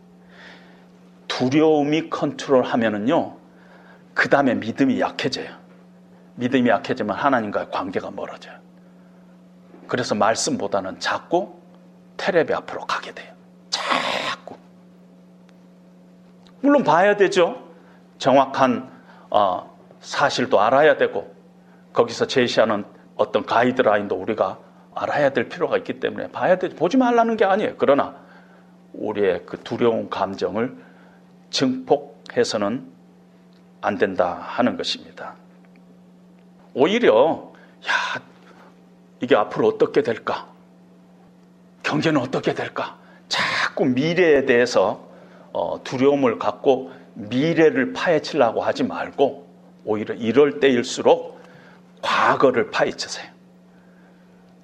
두려움이 컨트롤하면은요. 그 다음에 믿음이 약해져요. 믿음이 약해지면 하나님과의 관계가 멀어져요. 그래서 말씀보다는 자꾸 테레비 앞으로 가게 돼요. 자꾸. 물론 봐야 되죠. 정확한 어, 사실도 알아야 되고 거기서 제시하는 어떤 가이드라인도 우리가 알아야 될 필요가 있기 때문에 봐야 되 보지 말라는 게 아니에요. 그러나 우리의 그 두려운 감정을 증폭해서는 안 된다 하는 것입니다. 오히려 야 이게 앞으로 어떻게 될까? 경제는 어떻게 될까? 자꾸 미래에 대해서 어, 두려움을 갖고 미래를 파헤치려고 하지 말고 오히려 이럴 때일수록 과거를 파헤치세요.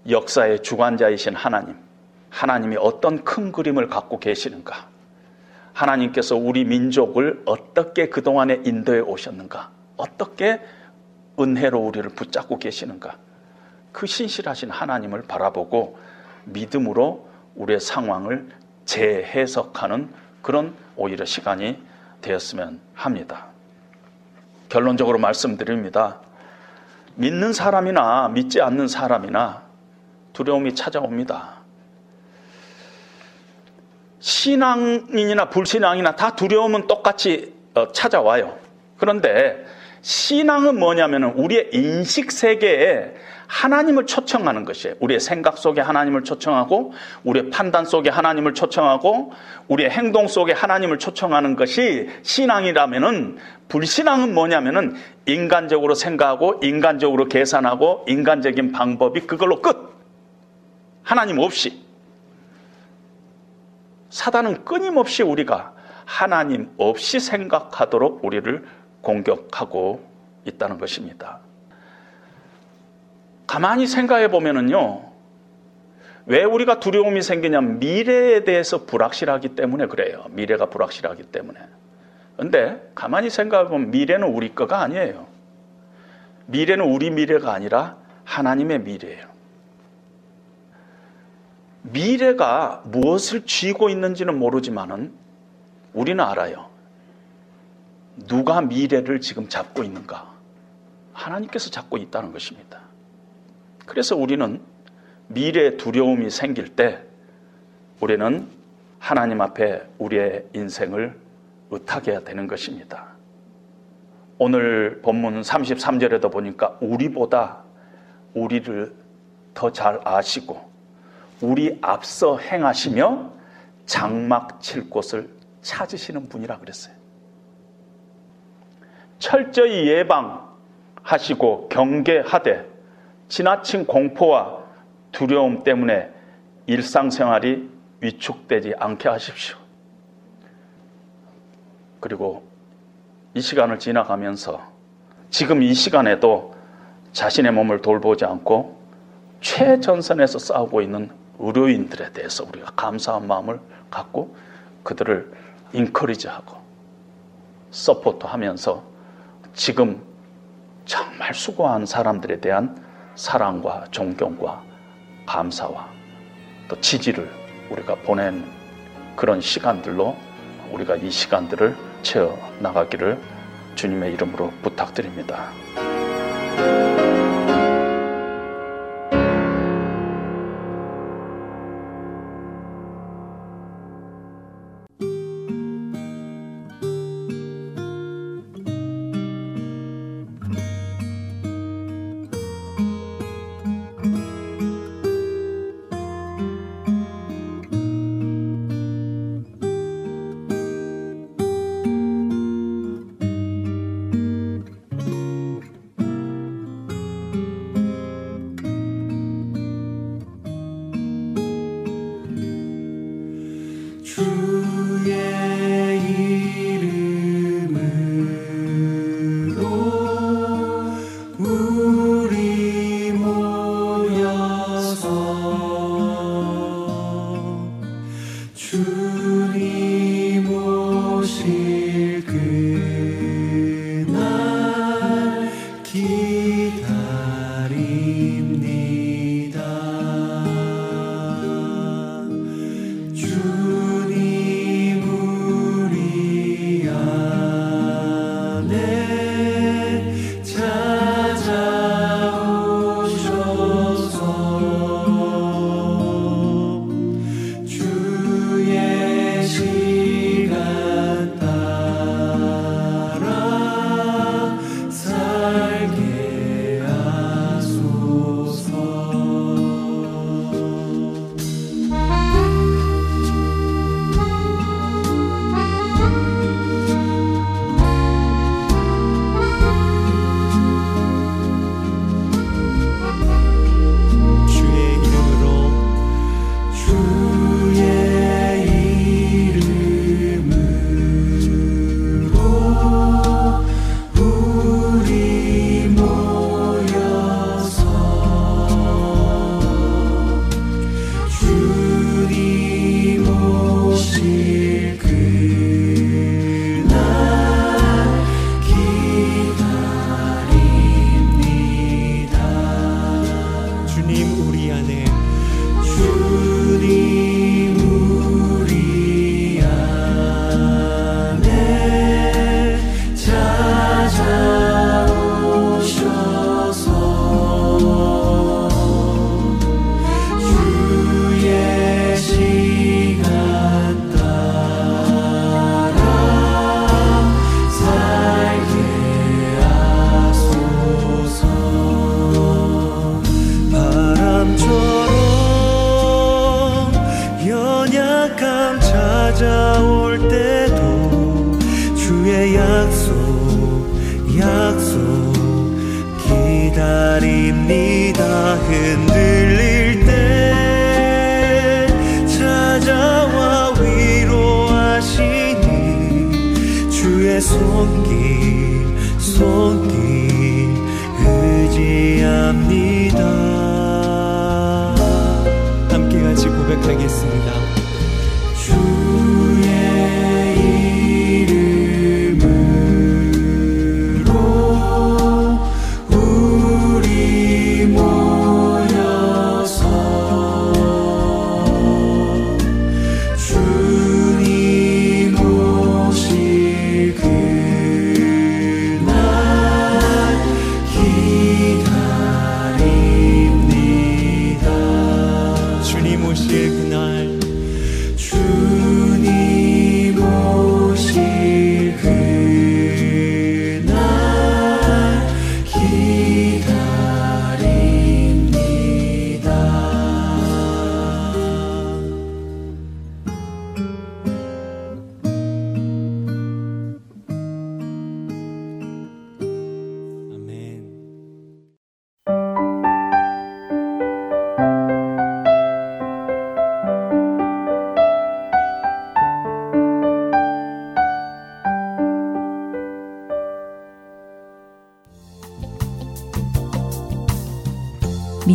역사의 주관자이신 하나님, 하나님이 어떤 큰 그림을 갖고 계시는가? 하나님께서 우리 민족을 어떻게 그동안에 인도해 오셨는가? 어떻게 은혜로 우리를 붙잡고 계시는가? 그 신실하신 하나님을 바라보고 믿음으로 우리의 상황을 재해석하는 그런 오히려 시간이 되었으면 합니다. 결론적으로 말씀드립니다. 믿는 사람이나 믿지 않는 사람이나 두려움이 찾아옵니다. 신앙인이나 불신앙이나 다 두려움은 똑같이 어, 찾아와요. 그런데 신앙은 뭐냐면 우리의 인식 세계에 하나님을 초청하는 것이에요. 우리의 생각 속에 하나님을 초청하고, 우리의 판단 속에 하나님을 초청하고, 우리의 행동 속에 하나님을 초청하는 것이 신앙이라면은, 불신앙은 뭐냐면은 인간적으로 생각하고, 인간적으로 계산하고, 인간적인 방법이 그걸로 끝! 하나님 없이. 사단은 끊임없이 우리가 하나님 없이 생각하도록 우리를 공격하고 있다는 것입니다. 가만히 생각해 보면은요, 왜 우리가 두려움이 생기냐면 미래에 대해서 불확실하기 때문에 그래요. 미래가 불확실하기 때문에. 근데 가만히 생각해 보면 미래는 우리 거가 아니에요. 미래는 우리 미래가 아니라 하나님의 미래예요. 미래가 무엇을 쥐고 있는지는 모르지만은 우리는 알아요. 누가 미래를 지금 잡고 있는가? 하나님께서 잡고 있다는 것입니다. 그래서 우리는 미래에 두려움이 생길 때 우리는 하나님 앞에 우리의 인생을 의탁해야 되는 것입니다. 오늘 본문 33절에도 보니까 우리보다 우리를 더 잘 아시고 우리 앞서 행하시며 장막 칠 곳을 찾으시는 분이라 그랬어요. 철저히 예방하시고 경계하되 지나친 공포와 두려움 때문에 일상생활이 위축되지 않게 하십시오. 그리고 이 시간을 지나가면서 지금 이 시간에도 자신의 몸을 돌보지 않고 최전선에서 싸우고 있는 의료인들에 대해서 우리가 감사한 마음을 갖고 그들을 인커리지하고 서포트하면서 지금 정말 수고한 사람들에 대한 사랑과 존경과 감사와 또 지지를 우리가 보낸 그런 시간들로 우리가 이 시간들을 채워 나가기를 주님의 이름으로 부탁드립니다.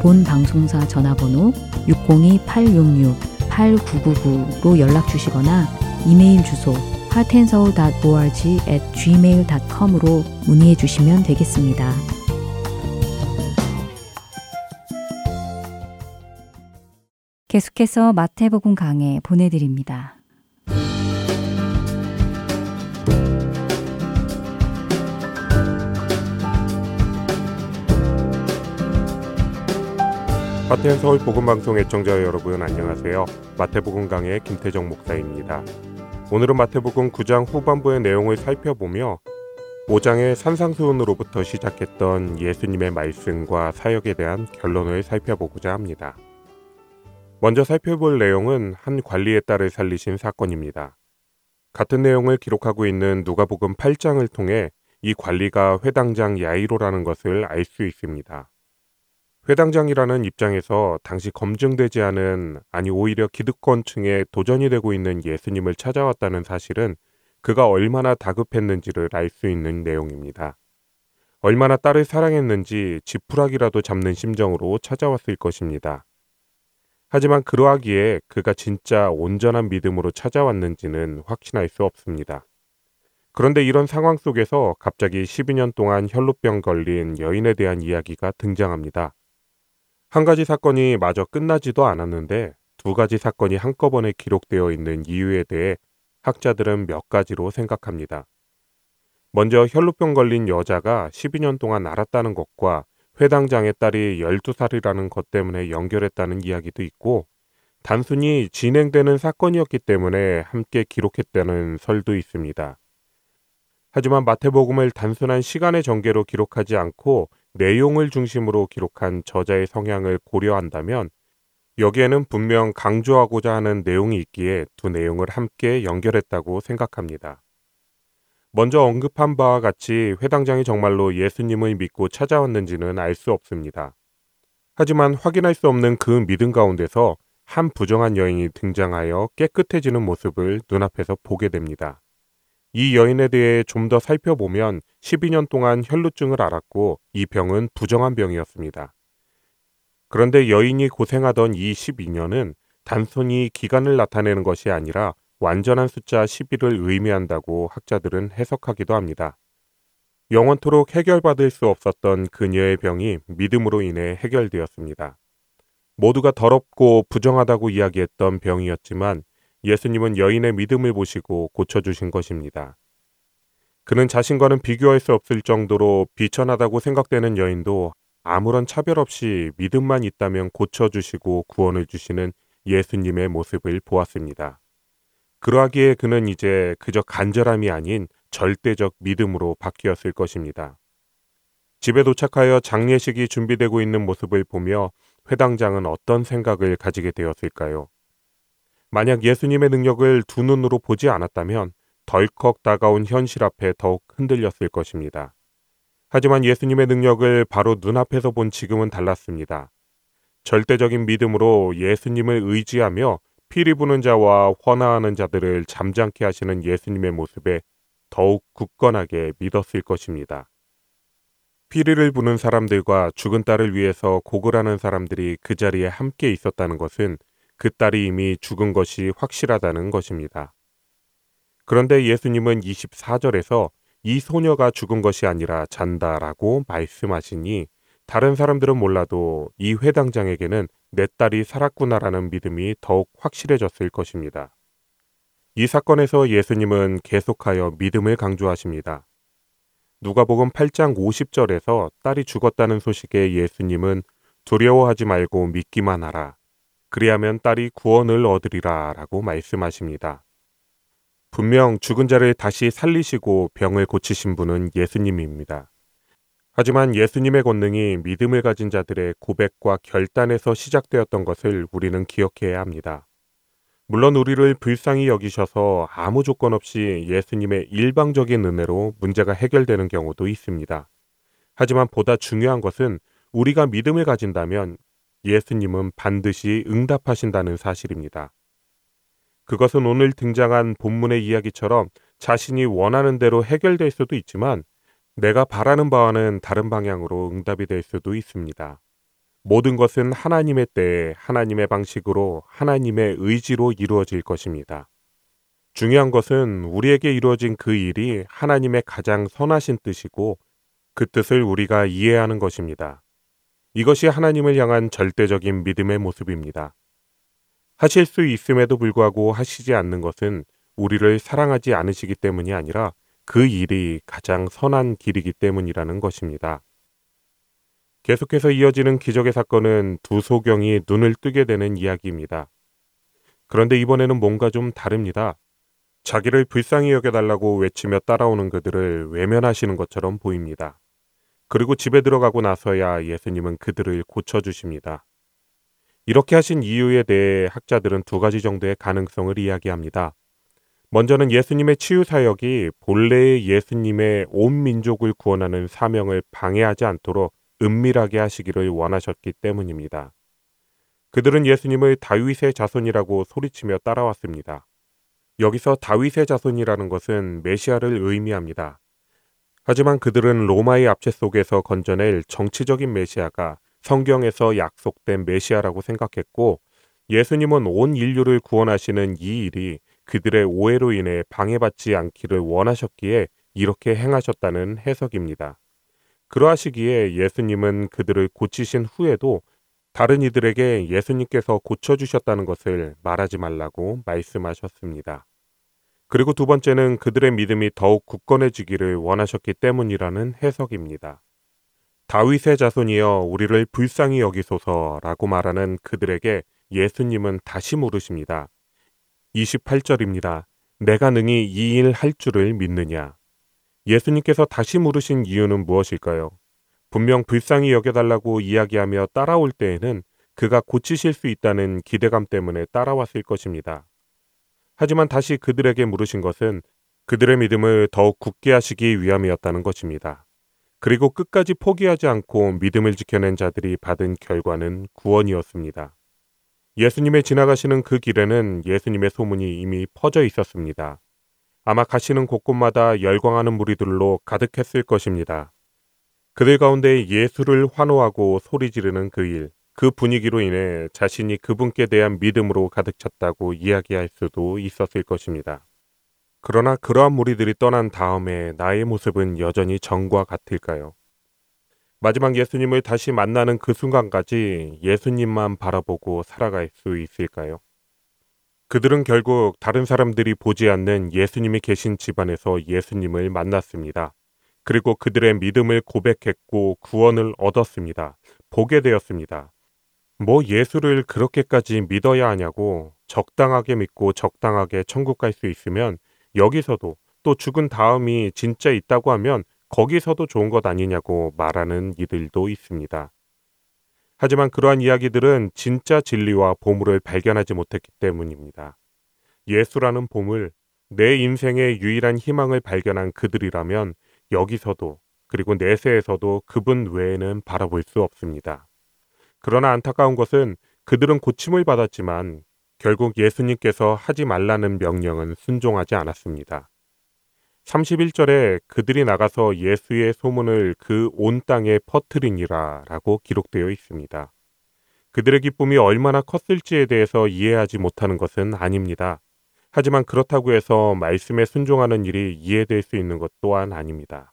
본 방송사 전화번호 602-866-8999로 연락 주시거나 이메일 주소 heartandsoul.org at gmail.com으로 문의해 주시면 되겠습니다. 계속해서 마태복음 강해 보내드립니다. 마태현 서울 복음방송 애청자 여러분 안녕하세요. 마태복음 강의 김태정 목사입니다. 오늘은 마태복음 9장 후반부의 내용을 살펴보며 5장의 산상수훈으로부터 시작했던 예수님의 말씀과 사역에 대한 결론을 살펴보고자 합니다. 먼저 살펴볼 내용은 한 관리의 딸을 살리신 사건입니다. 같은 내용을 기록하고 있는 누가복음 8장을 통해 이 관리가 회당장 야이로라는 것을 알 수 있습니다. 회당장이라는 입장에서 당시 검증되지 않은 아니 오히려 기득권층에 도전이 되고 있는 예수님을 찾아왔다는 사실은 그가 얼마나 다급했는지를 알 수 있는 내용입니다. 얼마나 딸을 사랑했는지 지푸라기라도 잡는 심정으로 찾아왔을 것입니다. 하지만 그러하기에 그가 진짜 온전한 믿음으로 찾아왔는지는 확신할 수 없습니다. 그런데 이런 상황 속에서 갑자기 12년 동안 혈루병 걸린 여인에 대한 이야기가 등장합니다. 한 가지 사건이 마저 끝나지도 않았는데 두 가지 사건이 한꺼번에 기록되어 있는 이유에 대해 학자들은 몇 가지로 생각합니다. 먼저 혈루병 걸린 여자가 12년 동안 알았다는 것과 회당장의 딸이 12살이라는 것 때문에 연결했다는 이야기도 있고 단순히 진행되는 사건이었기 때문에 함께 기록했다는 설도 있습니다. 하지만 마태복음을 단순한 시간의 전개로 기록하지 않고 내용을 중심으로 기록한 저자의 성향을 고려한다면 여기에는 분명 강조하고자 하는 내용이 있기에 두 내용을 함께 연결했다고 생각합니다. 먼저 언급한 바와 같이 회당장이 정말로 예수님을 믿고 찾아왔는지는 알 수 없습니다. 하지만 확인할 수 없는 그 믿음 가운데서 한 부정한 여인이 등장하여 깨끗해지는 모습을 눈앞에서 보게 됩니다. 이 여인에 대해 좀 더 살펴보면 12년 동안 혈루증을 앓았고 이 병은 부정한 병이었습니다. 그런데 여인이 고생하던 이 12년은 단순히 기간을 나타내는 것이 아니라 완전한 숫자 11을 의미한다고 학자들은 해석하기도 합니다. 영원토록 해결받을 수 없었던 그녀의 병이 믿음으로 인해 해결되었습니다. 모두가 더럽고 부정하다고 이야기했던 병이었지만 예수님은 여인의 믿음을 보시고 고쳐주신 것입니다. 그는 자신과는 비교할 수 없을 정도로 비천하다고 생각되는 여인도 아무런 차별 없이 믿음만 있다면 고쳐주시고 구원을 주시는 예수님의 모습을 보았습니다. 그러하기에 그는 이제 그저 간절함이 아닌 절대적 믿음으로 바뀌었을 것입니다. 집에 도착하여 장례식이 준비되고 있는 모습을 보며 회당장은 어떤 생각을 가지게 되었을까요? 만약 예수님의 능력을 두 눈으로 보지 않았다면 덜컥 다가온 현실 앞에 더욱 흔들렸을 것입니다. 하지만 예수님의 능력을 바로 눈앞에서 본 지금은 달랐습니다. 절대적인 믿음으로 예수님을 의지하며 피리 부는 자와 헌화하는 자들을 잠잠케 하시는 예수님의 모습에 더욱 굳건하게 믿었을 것입니다. 피리를 부는 사람들과 죽은 딸을 위해서 고글하는 사람들이 그 자리에 함께 있었다는 것은 그 딸이 이미 죽은 것이 확실하다는 것입니다. 그런데 예수님은 24절에서 이 소녀가 죽은 것이 아니라 잔다라고 말씀하시니 다른 사람들은 몰라도 이 회당장에게는 내 딸이 살았구나라는 믿음이 더욱 확실해졌을 것입니다. 이 사건에서 예수님은 계속하여 믿음을 강조하십니다. 누가복음 8장 50절에서 딸이 죽었다는 소식에 예수님은 두려워하지 말고 믿기만 하라. 그리하면 딸이 구원을 얻으리라 라고 말씀하십니다. 분명 죽은 자를 다시 살리시고 병을 고치신 분은 예수님입니다. 하지만 예수님의 권능이 믿음을 가진 자들의 고백과 결단에서 시작되었던 것을 우리는 기억해야 합니다. 물론 우리를 불쌍히 여기셔서 아무 조건 없이 예수님의 일방적인 은혜로 문제가 해결되는 경우도 있습니다. 하지만 보다 중요한 것은 우리가 믿음을 가진다면 예수님은 반드시 응답하신다는 사실입니다. 그것은 오늘 등장한 본문의 이야기처럼 자신이 원하는 대로 해결될 수도 있지만 내가 바라는 바와는 다른 방향으로 응답이 될 수도 있습니다. 모든 것은 하나님의 때에 하나님의 방식으로 하나님의 의지로 이루어질 것입니다. 중요한 것은 우리에게 이루어진 그 일이 하나님의 가장 선하신 뜻이고 그 뜻을 우리가 이해하는 것입니다. 이것이 하나님을 향한 절대적인 믿음의 모습입니다. 하실 수 있음에도 불구하고 하시지 않는 것은 우리를 사랑하지 않으시기 때문이 아니라 그 일이 가장 선한 길이기 때문이라는 것입니다. 계속해서 이어지는 기적의 사건은 두 소경이 눈을 뜨게 되는 이야기입니다. 그런데 이번에는 뭔가 좀 다릅니다. 자기를 불쌍히 여겨달라고 외치며 따라오는 그들을 외면하시는 것처럼 보입니다. 그리고 집에 들어가고 나서야 예수님은 그들을 고쳐주십니다. 이렇게 하신 이유에 대해 학자들은 두 가지 정도의 가능성을 이야기합니다. 먼저는 예수님의 치유 사역이 본래의 예수님의 온 민족을 구원하는 사명을 방해하지 않도록 은밀하게 하시기를 원하셨기 때문입니다. 그들은 예수님을 다윗의 자손이라고 소리치며 따라왔습니다. 여기서 다윗의 자손이라는 것은 메시아를 의미합니다. 하지만 그들은 로마의 압체 속에서 건져낼 정치적인 메시아가 성경에서 약속된 메시아라고 생각했고 예수님은 온 인류를 구원하시는 이 일이 그들의 오해로 인해 방해받지 않기를 원하셨기에 이렇게 행하셨다는 해석입니다. 그러하시기에 예수님은 그들을 고치신 후에도 다른 이들에게 예수님께서 고쳐주셨다는 것을 말하지 말라고 말씀하셨습니다. 그리고 두 번째는 그들의 믿음이 더욱 굳건해지기를 원하셨기 때문이라는 해석입니다. 다윗의 자손이여 우리를 불쌍히 여기소서라고 말하는 그들에게 예수님은 다시 물으십니다. 28절입니다. 내가 능히 이 일 할 줄을 믿느냐? 예수님께서 다시 물으신 이유는 무엇일까요? 분명 불쌍히 여겨달라고 이야기하며 따라올 때에는 그가 고치실 수 있다는 기대감 때문에 따라왔을 것입니다. 하지만 다시 그들에게 물으신 것은 그들의 믿음을 더욱 굳게 하시기 위함이었다는 것입니다. 그리고 끝까지 포기하지 않고 믿음을 지켜낸 자들이 받은 결과는 구원이었습니다. 예수님의 지나가시는 그 길에는 예수님의 소문이 이미 퍼져 있었습니다. 아마 가시는 곳곳마다 열광하는 무리들로 가득했을 것입니다. 그들 가운데 예수를 환호하고 소리 지르는 그 일, 그 분위기로 인해 자신이 그분께 대한 믿음으로 가득 찼다고 이야기할 수도 있었을 것입니다. 그러나 그러한 무리들이 떠난 다음에 나의 모습은 여전히 전과 같을까요? 마지막 예수님을 다시 만나는 그 순간까지 예수님만 바라보고 살아갈 수 있을까요? 그들은 결국 다른 사람들이 보지 않는 예수님이 계신 집안에서 예수님을 만났습니다. 그리고 그들의 믿음을 고백했고 구원을 얻었습니다. 보게 되었습니다. 뭐 예수를 그렇게까지 믿어야 하냐고 적당하게 믿고 적당하게 천국 갈 수 있으면 여기서도 또 죽은 다음이 진짜 있다고 하면 거기서도 좋은 것 아니냐고 말하는 이들도 있습니다. 하지만 그러한 이야기들은 진짜 진리와 보물을 발견하지 못했기 때문입니다. 예수라는 보물, 내 인생의 유일한 희망을 발견한 그들이라면 여기서도 그리고 내세에서도 그분 외에는 바라볼 수 없습니다. 그러나 안타까운 것은 그들은 고침을 받았지만 결국 예수님께서 하지 말라는 명령은 순종하지 않았습니다. 31절에 그들이 나가서 예수의 소문을 그 온 땅에 퍼뜨리니라 라고 기록되어 있습니다. 그들의 기쁨이 얼마나 컸을지에 대해서 이해하지 못하는 것은 아닙니다. 하지만 그렇다고 해서 말씀에 순종하는 일이 이해될 수 있는 것 또한 아닙니다.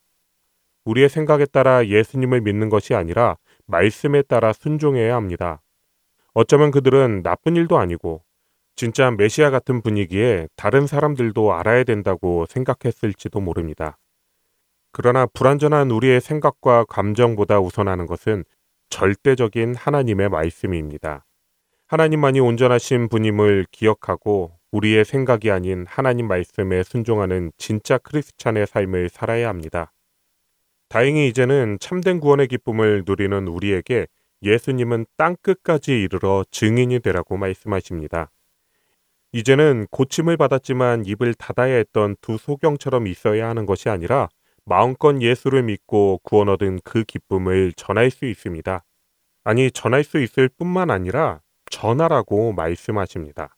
우리의 생각에 따라 예수님을 믿는 것이 아니라 말씀에 따라 순종해야 합니다. 어쩌면 그들은 나쁜 일도 아니고 진짜 메시아 같은 분위기에 다른 사람들도 알아야 된다고 생각했을지도 모릅니다. 그러나 불완전한 우리의 생각과 감정보다 우선하는 것은 절대적인 하나님의 말씀입니다. 하나님만이 온전하신 분임을 기억하고 우리의 생각이 아닌 하나님 말씀에 순종하는 진짜 크리스찬의 삶을 살아야 합니다. 다행히 이제는 참된 구원의 기쁨을 누리는 우리에게 예수님은 땅 끝까지 이르러 증인이 되라고 말씀하십니다. 이제는 고침을 받았지만 입을 닫아야 했던 두 소경처럼 있어야 하는 것이 아니라 마음껏 예수를 믿고 구원 얻은 그 기쁨을 전할 수 있습니다. 아니, 전할 수 있을 뿐만 아니라 전하라고 말씀하십니다.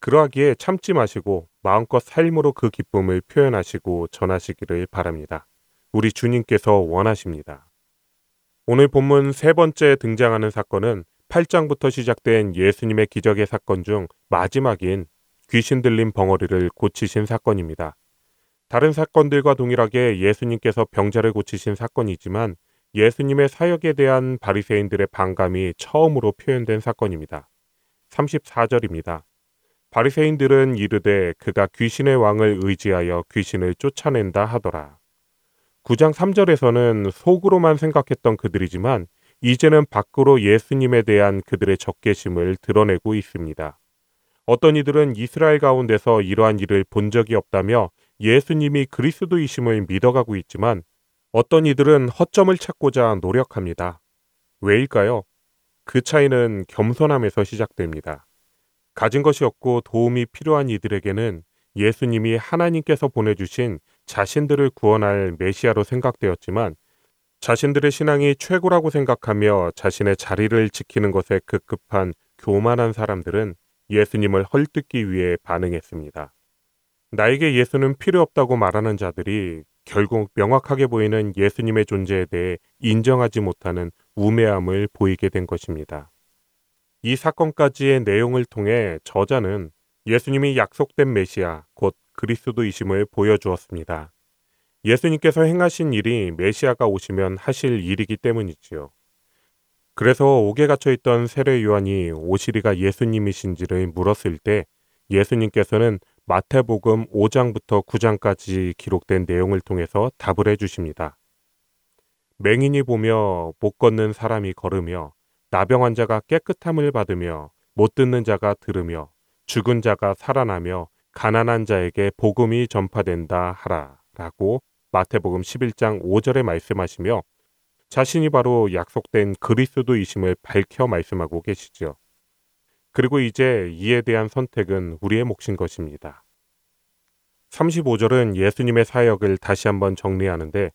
그러하기에 참지 마시고 마음껏 삶으로 그 기쁨을 표현하시고 전하시기를 바랍니다. 우리 주님께서 원하십니다. 오늘 본문 세 번째 등장하는 사건은 8장부터 시작된 예수님의 기적의 사건 중 마지막인 귀신 들린 벙어리를 고치신 사건입니다. 다른 사건들과 동일하게 예수님께서 병자를 고치신 사건이지만 예수님의 사역에 대한 바리새인들의 반감이 처음으로 표현된 사건입니다. 34절입니다. 바리새인들은 이르되 그가 귀신의 왕을 의지하여 귀신을 쫓아낸다 하더라. 9장 3절에서는 속으로만 생각했던 그들이지만 이제는 밖으로 예수님에 대한 그들의 적개심을 드러내고 있습니다. 어떤 이들은 이스라엘 가운데서 이러한 일을 본 적이 없다며 예수님이 그리스도이심을 믿어가고 있지만 어떤 이들은 허점을 찾고자 노력합니다. 왜일까요? 그 차이는 겸손함에서 시작됩니다. 가진 것이 없고 도움이 필요한 이들에게는 예수님이 하나님께서 보내주신 자신들을 구원할 메시아로 생각되었지만 자신들의 신앙이 최고라고 생각하며 자신의 자리를 지키는 것에 급급한 교만한 사람들은 예수님을 헐뜯기 위해 반응했습니다. 나에게 예수는 필요 없다고 말하는 자들이 결국 명확하게 보이는 예수님의 존재에 대해 인정하지 못하는 우매함을 보이게 된 것입니다. 이 사건까지의 내용을 통해 저자는 예수님이 약속된 메시아, 곧 그리스도이심을 보여주었습니다. 예수님께서 행하신 일이 메시아가 오시면 하실 일이기 때문이지요. 그래서 옥에 갇혀 있던 세례 요한이 오시리가 예수님이신지를 물었을 때 예수님께서는 마태복음 5장부터 9장까지 기록된 내용을 통해서 답을 해 주십니다. 맹인이 보며 못 걷는 사람이 걸으며 나병 환자가 깨끗함을 받으며 못 듣는 자가 들으며 죽은 자가 살아나며 가난한 자에게 복음이 전파된다 하라 라고 마태복음 11장 5절에 말씀하시며 자신이 바로 약속된 그리스도이심을 밝혀 말씀하고 계시죠. 그리고 이제 이에 대한 선택은 우리의 몫인 것입니다. 35절은 예수님의 사역을 다시 한번 정리하는데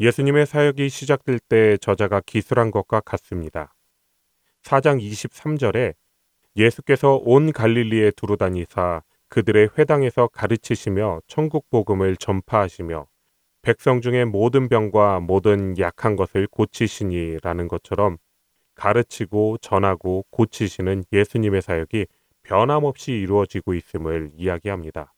예수님의 사역이 시작될 때 저자가 기술한 것과 같습니다. 4장 23절에 예수께서 온 갈릴리에 두루 다니사 그들의 회당에서 가르치시며 천국 복음을 전파하시며 백성 중에 모든 병과 모든 약한 것을 고치시니라는 것처럼 가르치고 전하고 고치시는 예수님의 사역이 변함없이 이루어지고 있음을 이야기합니다.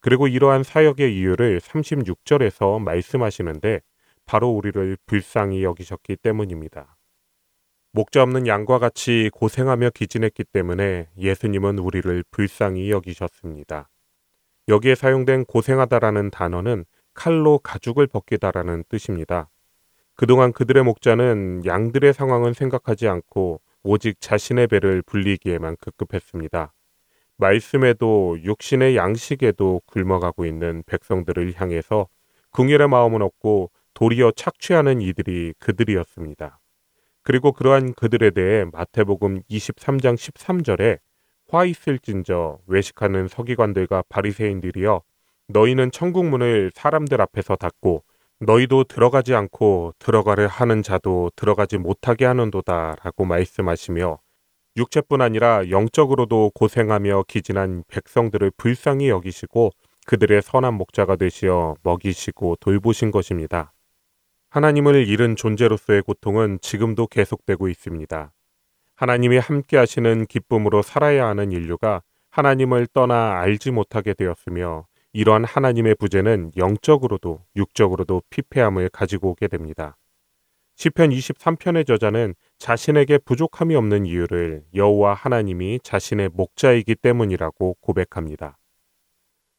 그리고 이러한 사역의 이유를 36절에서 말씀하시는데 바로 우리를 불쌍히 여기셨기 때문입니다. 목자 없는 양과 같이 고생하며 기진했기 때문에 예수님은 우리를 불쌍히 여기셨습니다. 여기에 사용된 고생하다라는 단어는 칼로 가죽을 벗기다라는 뜻입니다. 그동안 그들의 목자는 양들의 상황은 생각하지 않고 오직 자신의 배를 불리기에만 급급했습니다. 말씀에도 육신의 양식에도 굶어가고 있는 백성들을 향해서 궁일의 마음은 없고 도리어 착취하는 이들이 그들이었습니다. 그리고 그러한 그들에 대해 마태복음 23장 13절에 화 있을진저 외식하는 서기관들과 바리새인들이여 너희는 천국 문을 사람들 앞에서 닫고 너희도 들어가지 않고 들어가려 하는 자도 들어가지 못하게 하는도다라고 말씀하시며 육체뿐 아니라 영적으로도 고생하며 기진한 백성들을 불쌍히 여기시고 그들의 선한 목자가 되시어 먹이시고 돌보신 것입니다. 하나님을 잃은 존재로서의 고통은 지금도 계속되고 있습니다. 하나님이 함께 하시는 기쁨으로 살아야 하는 인류가 하나님을 떠나 알지 못하게 되었으며 이러한 하나님의 부재는 영적으로도 육적으로도 피폐함을 가지고 오게 됩니다. 시편 23편의 저자는 자신에게 부족함이 없는 이유를 여호와 하나님이 자신의 목자이기 때문이라고 고백합니다.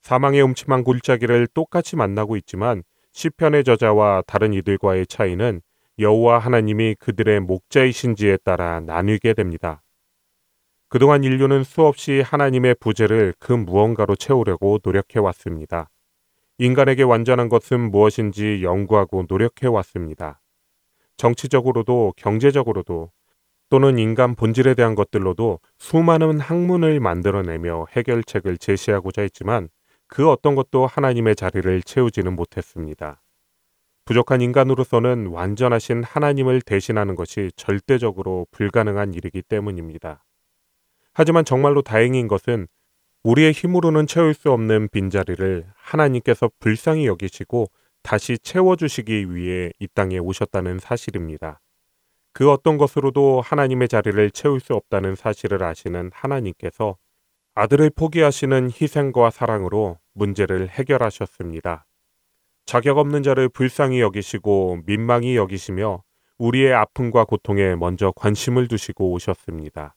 사망의 음침한 골짜기를 똑같이 만나고 있지만 시편의 저자와 다른 이들과의 차이는 여호와 하나님이 그들의 목자이신지에 따라 나뉘게 됩니다. 그동안 인류는 수없이 하나님의 부재를 그 무언가로 채우려고 노력해 왔습니다. 인간에게 완전한 것은 무엇인지 연구하고 노력해 왔습니다. 정치적으로도 경제적으로도 또는 인간 본질에 대한 것들로도 수많은 학문을 만들어내며 해결책을 제시하고자 했지만 그 어떤 것도 하나님의 자리를 채우지는 못했습니다. 부족한 인간으로서는 완전하신 하나님을 대신하는 것이 절대적으로 불가능한 일이기 때문입니다. 하지만 정말로 다행인 것은 우리의 힘으로는 채울 수 없는 빈자리를 하나님께서 불쌍히 여기시고 다시 채워주시기 위해 이 땅에 오셨다는 사실입니다. 그 어떤 것으로도 하나님의 자리를 채울 수 없다는 사실을 아시는 하나님께서 아들을 포기하시는 희생과 사랑으로 문제를 해결하셨습니다. 자격 없는 자를 불쌍히 여기시고 민망히 여기시며 우리의 아픔과 고통에 먼저 관심을 두시고 오셨습니다.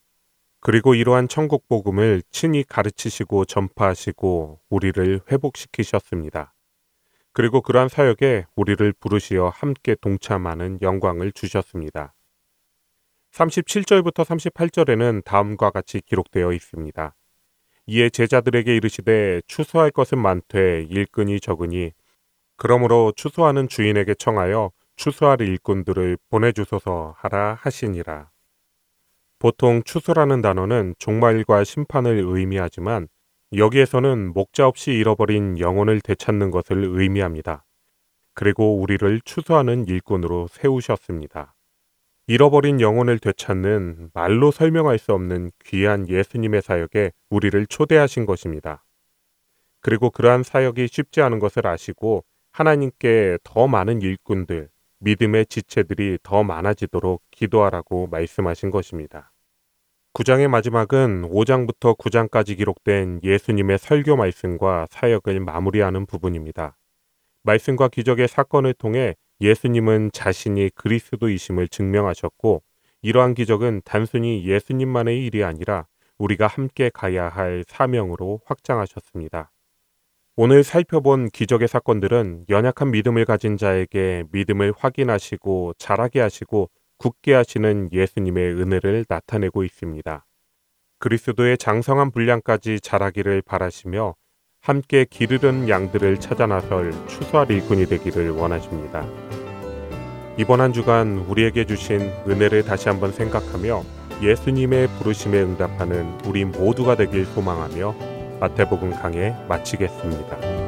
그리고 이러한 천국 복음을 친히 가르치시고 전파하시고 우리를 회복시키셨습니다. 그리고 그러한 사역에 우리를 부르시어 함께 동참하는 영광을 주셨습니다. 37절부터 38절에는 다음과 같이 기록되어 있습니다. 이에 제자들에게 이르시되 추수할 것은 많되 일꾼이 적으니 그러므로 추수하는 주인에게 청하여 추수할 일꾼들을 보내주소서 하라 하시니라. 보통 추수라는 단어는 종말과 심판을 의미하지만 여기에서는 목자 없이 잃어버린 영혼을 되찾는 것을 의미합니다. 그리고 우리를 추수하는 일꾼으로 세우셨습니다. 잃어버린 영혼을 되찾는 말로 설명할 수 없는 귀한 예수님의 사역에 우리를 초대하신 것입니다. 그리고 그러한 사역이 쉽지 않은 것을 아시고 하나님께 더 많은 일꾼들, 믿음의 지체들이 더 많아지도록 기도하라고 말씀하신 것입니다. 9장의 마지막은 5장부터 9장까지 기록된 예수님의 설교 말씀과 사역을 마무리하는 부분입니다. 말씀과 기적의 사건을 통해 예수님은 자신이 그리스도이심을 증명하셨고 이러한 기적은 단순히 예수님만의 일이 아니라 우리가 함께 가야 할 사명으로 확장하셨습니다. 오늘 살펴본 기적의 사건들은 연약한 믿음을 가진 자에게 믿음을 확인하시고 자라게 하시고 굳게 하시는 예수님의 은혜를 나타내고 있습니다. 그리스도의 장성한 분량까지 자라기를 바라시며 함께 기르는 양들을 찾아 나설 추수할 일꾼이 되기를 원하십니다. 이번 한 주간 우리에게 주신 은혜를 다시 한번 생각하며 예수님의 부르심에 응답하는 우리 모두가 되길 소망하며 마태복음 강해 마치겠습니다.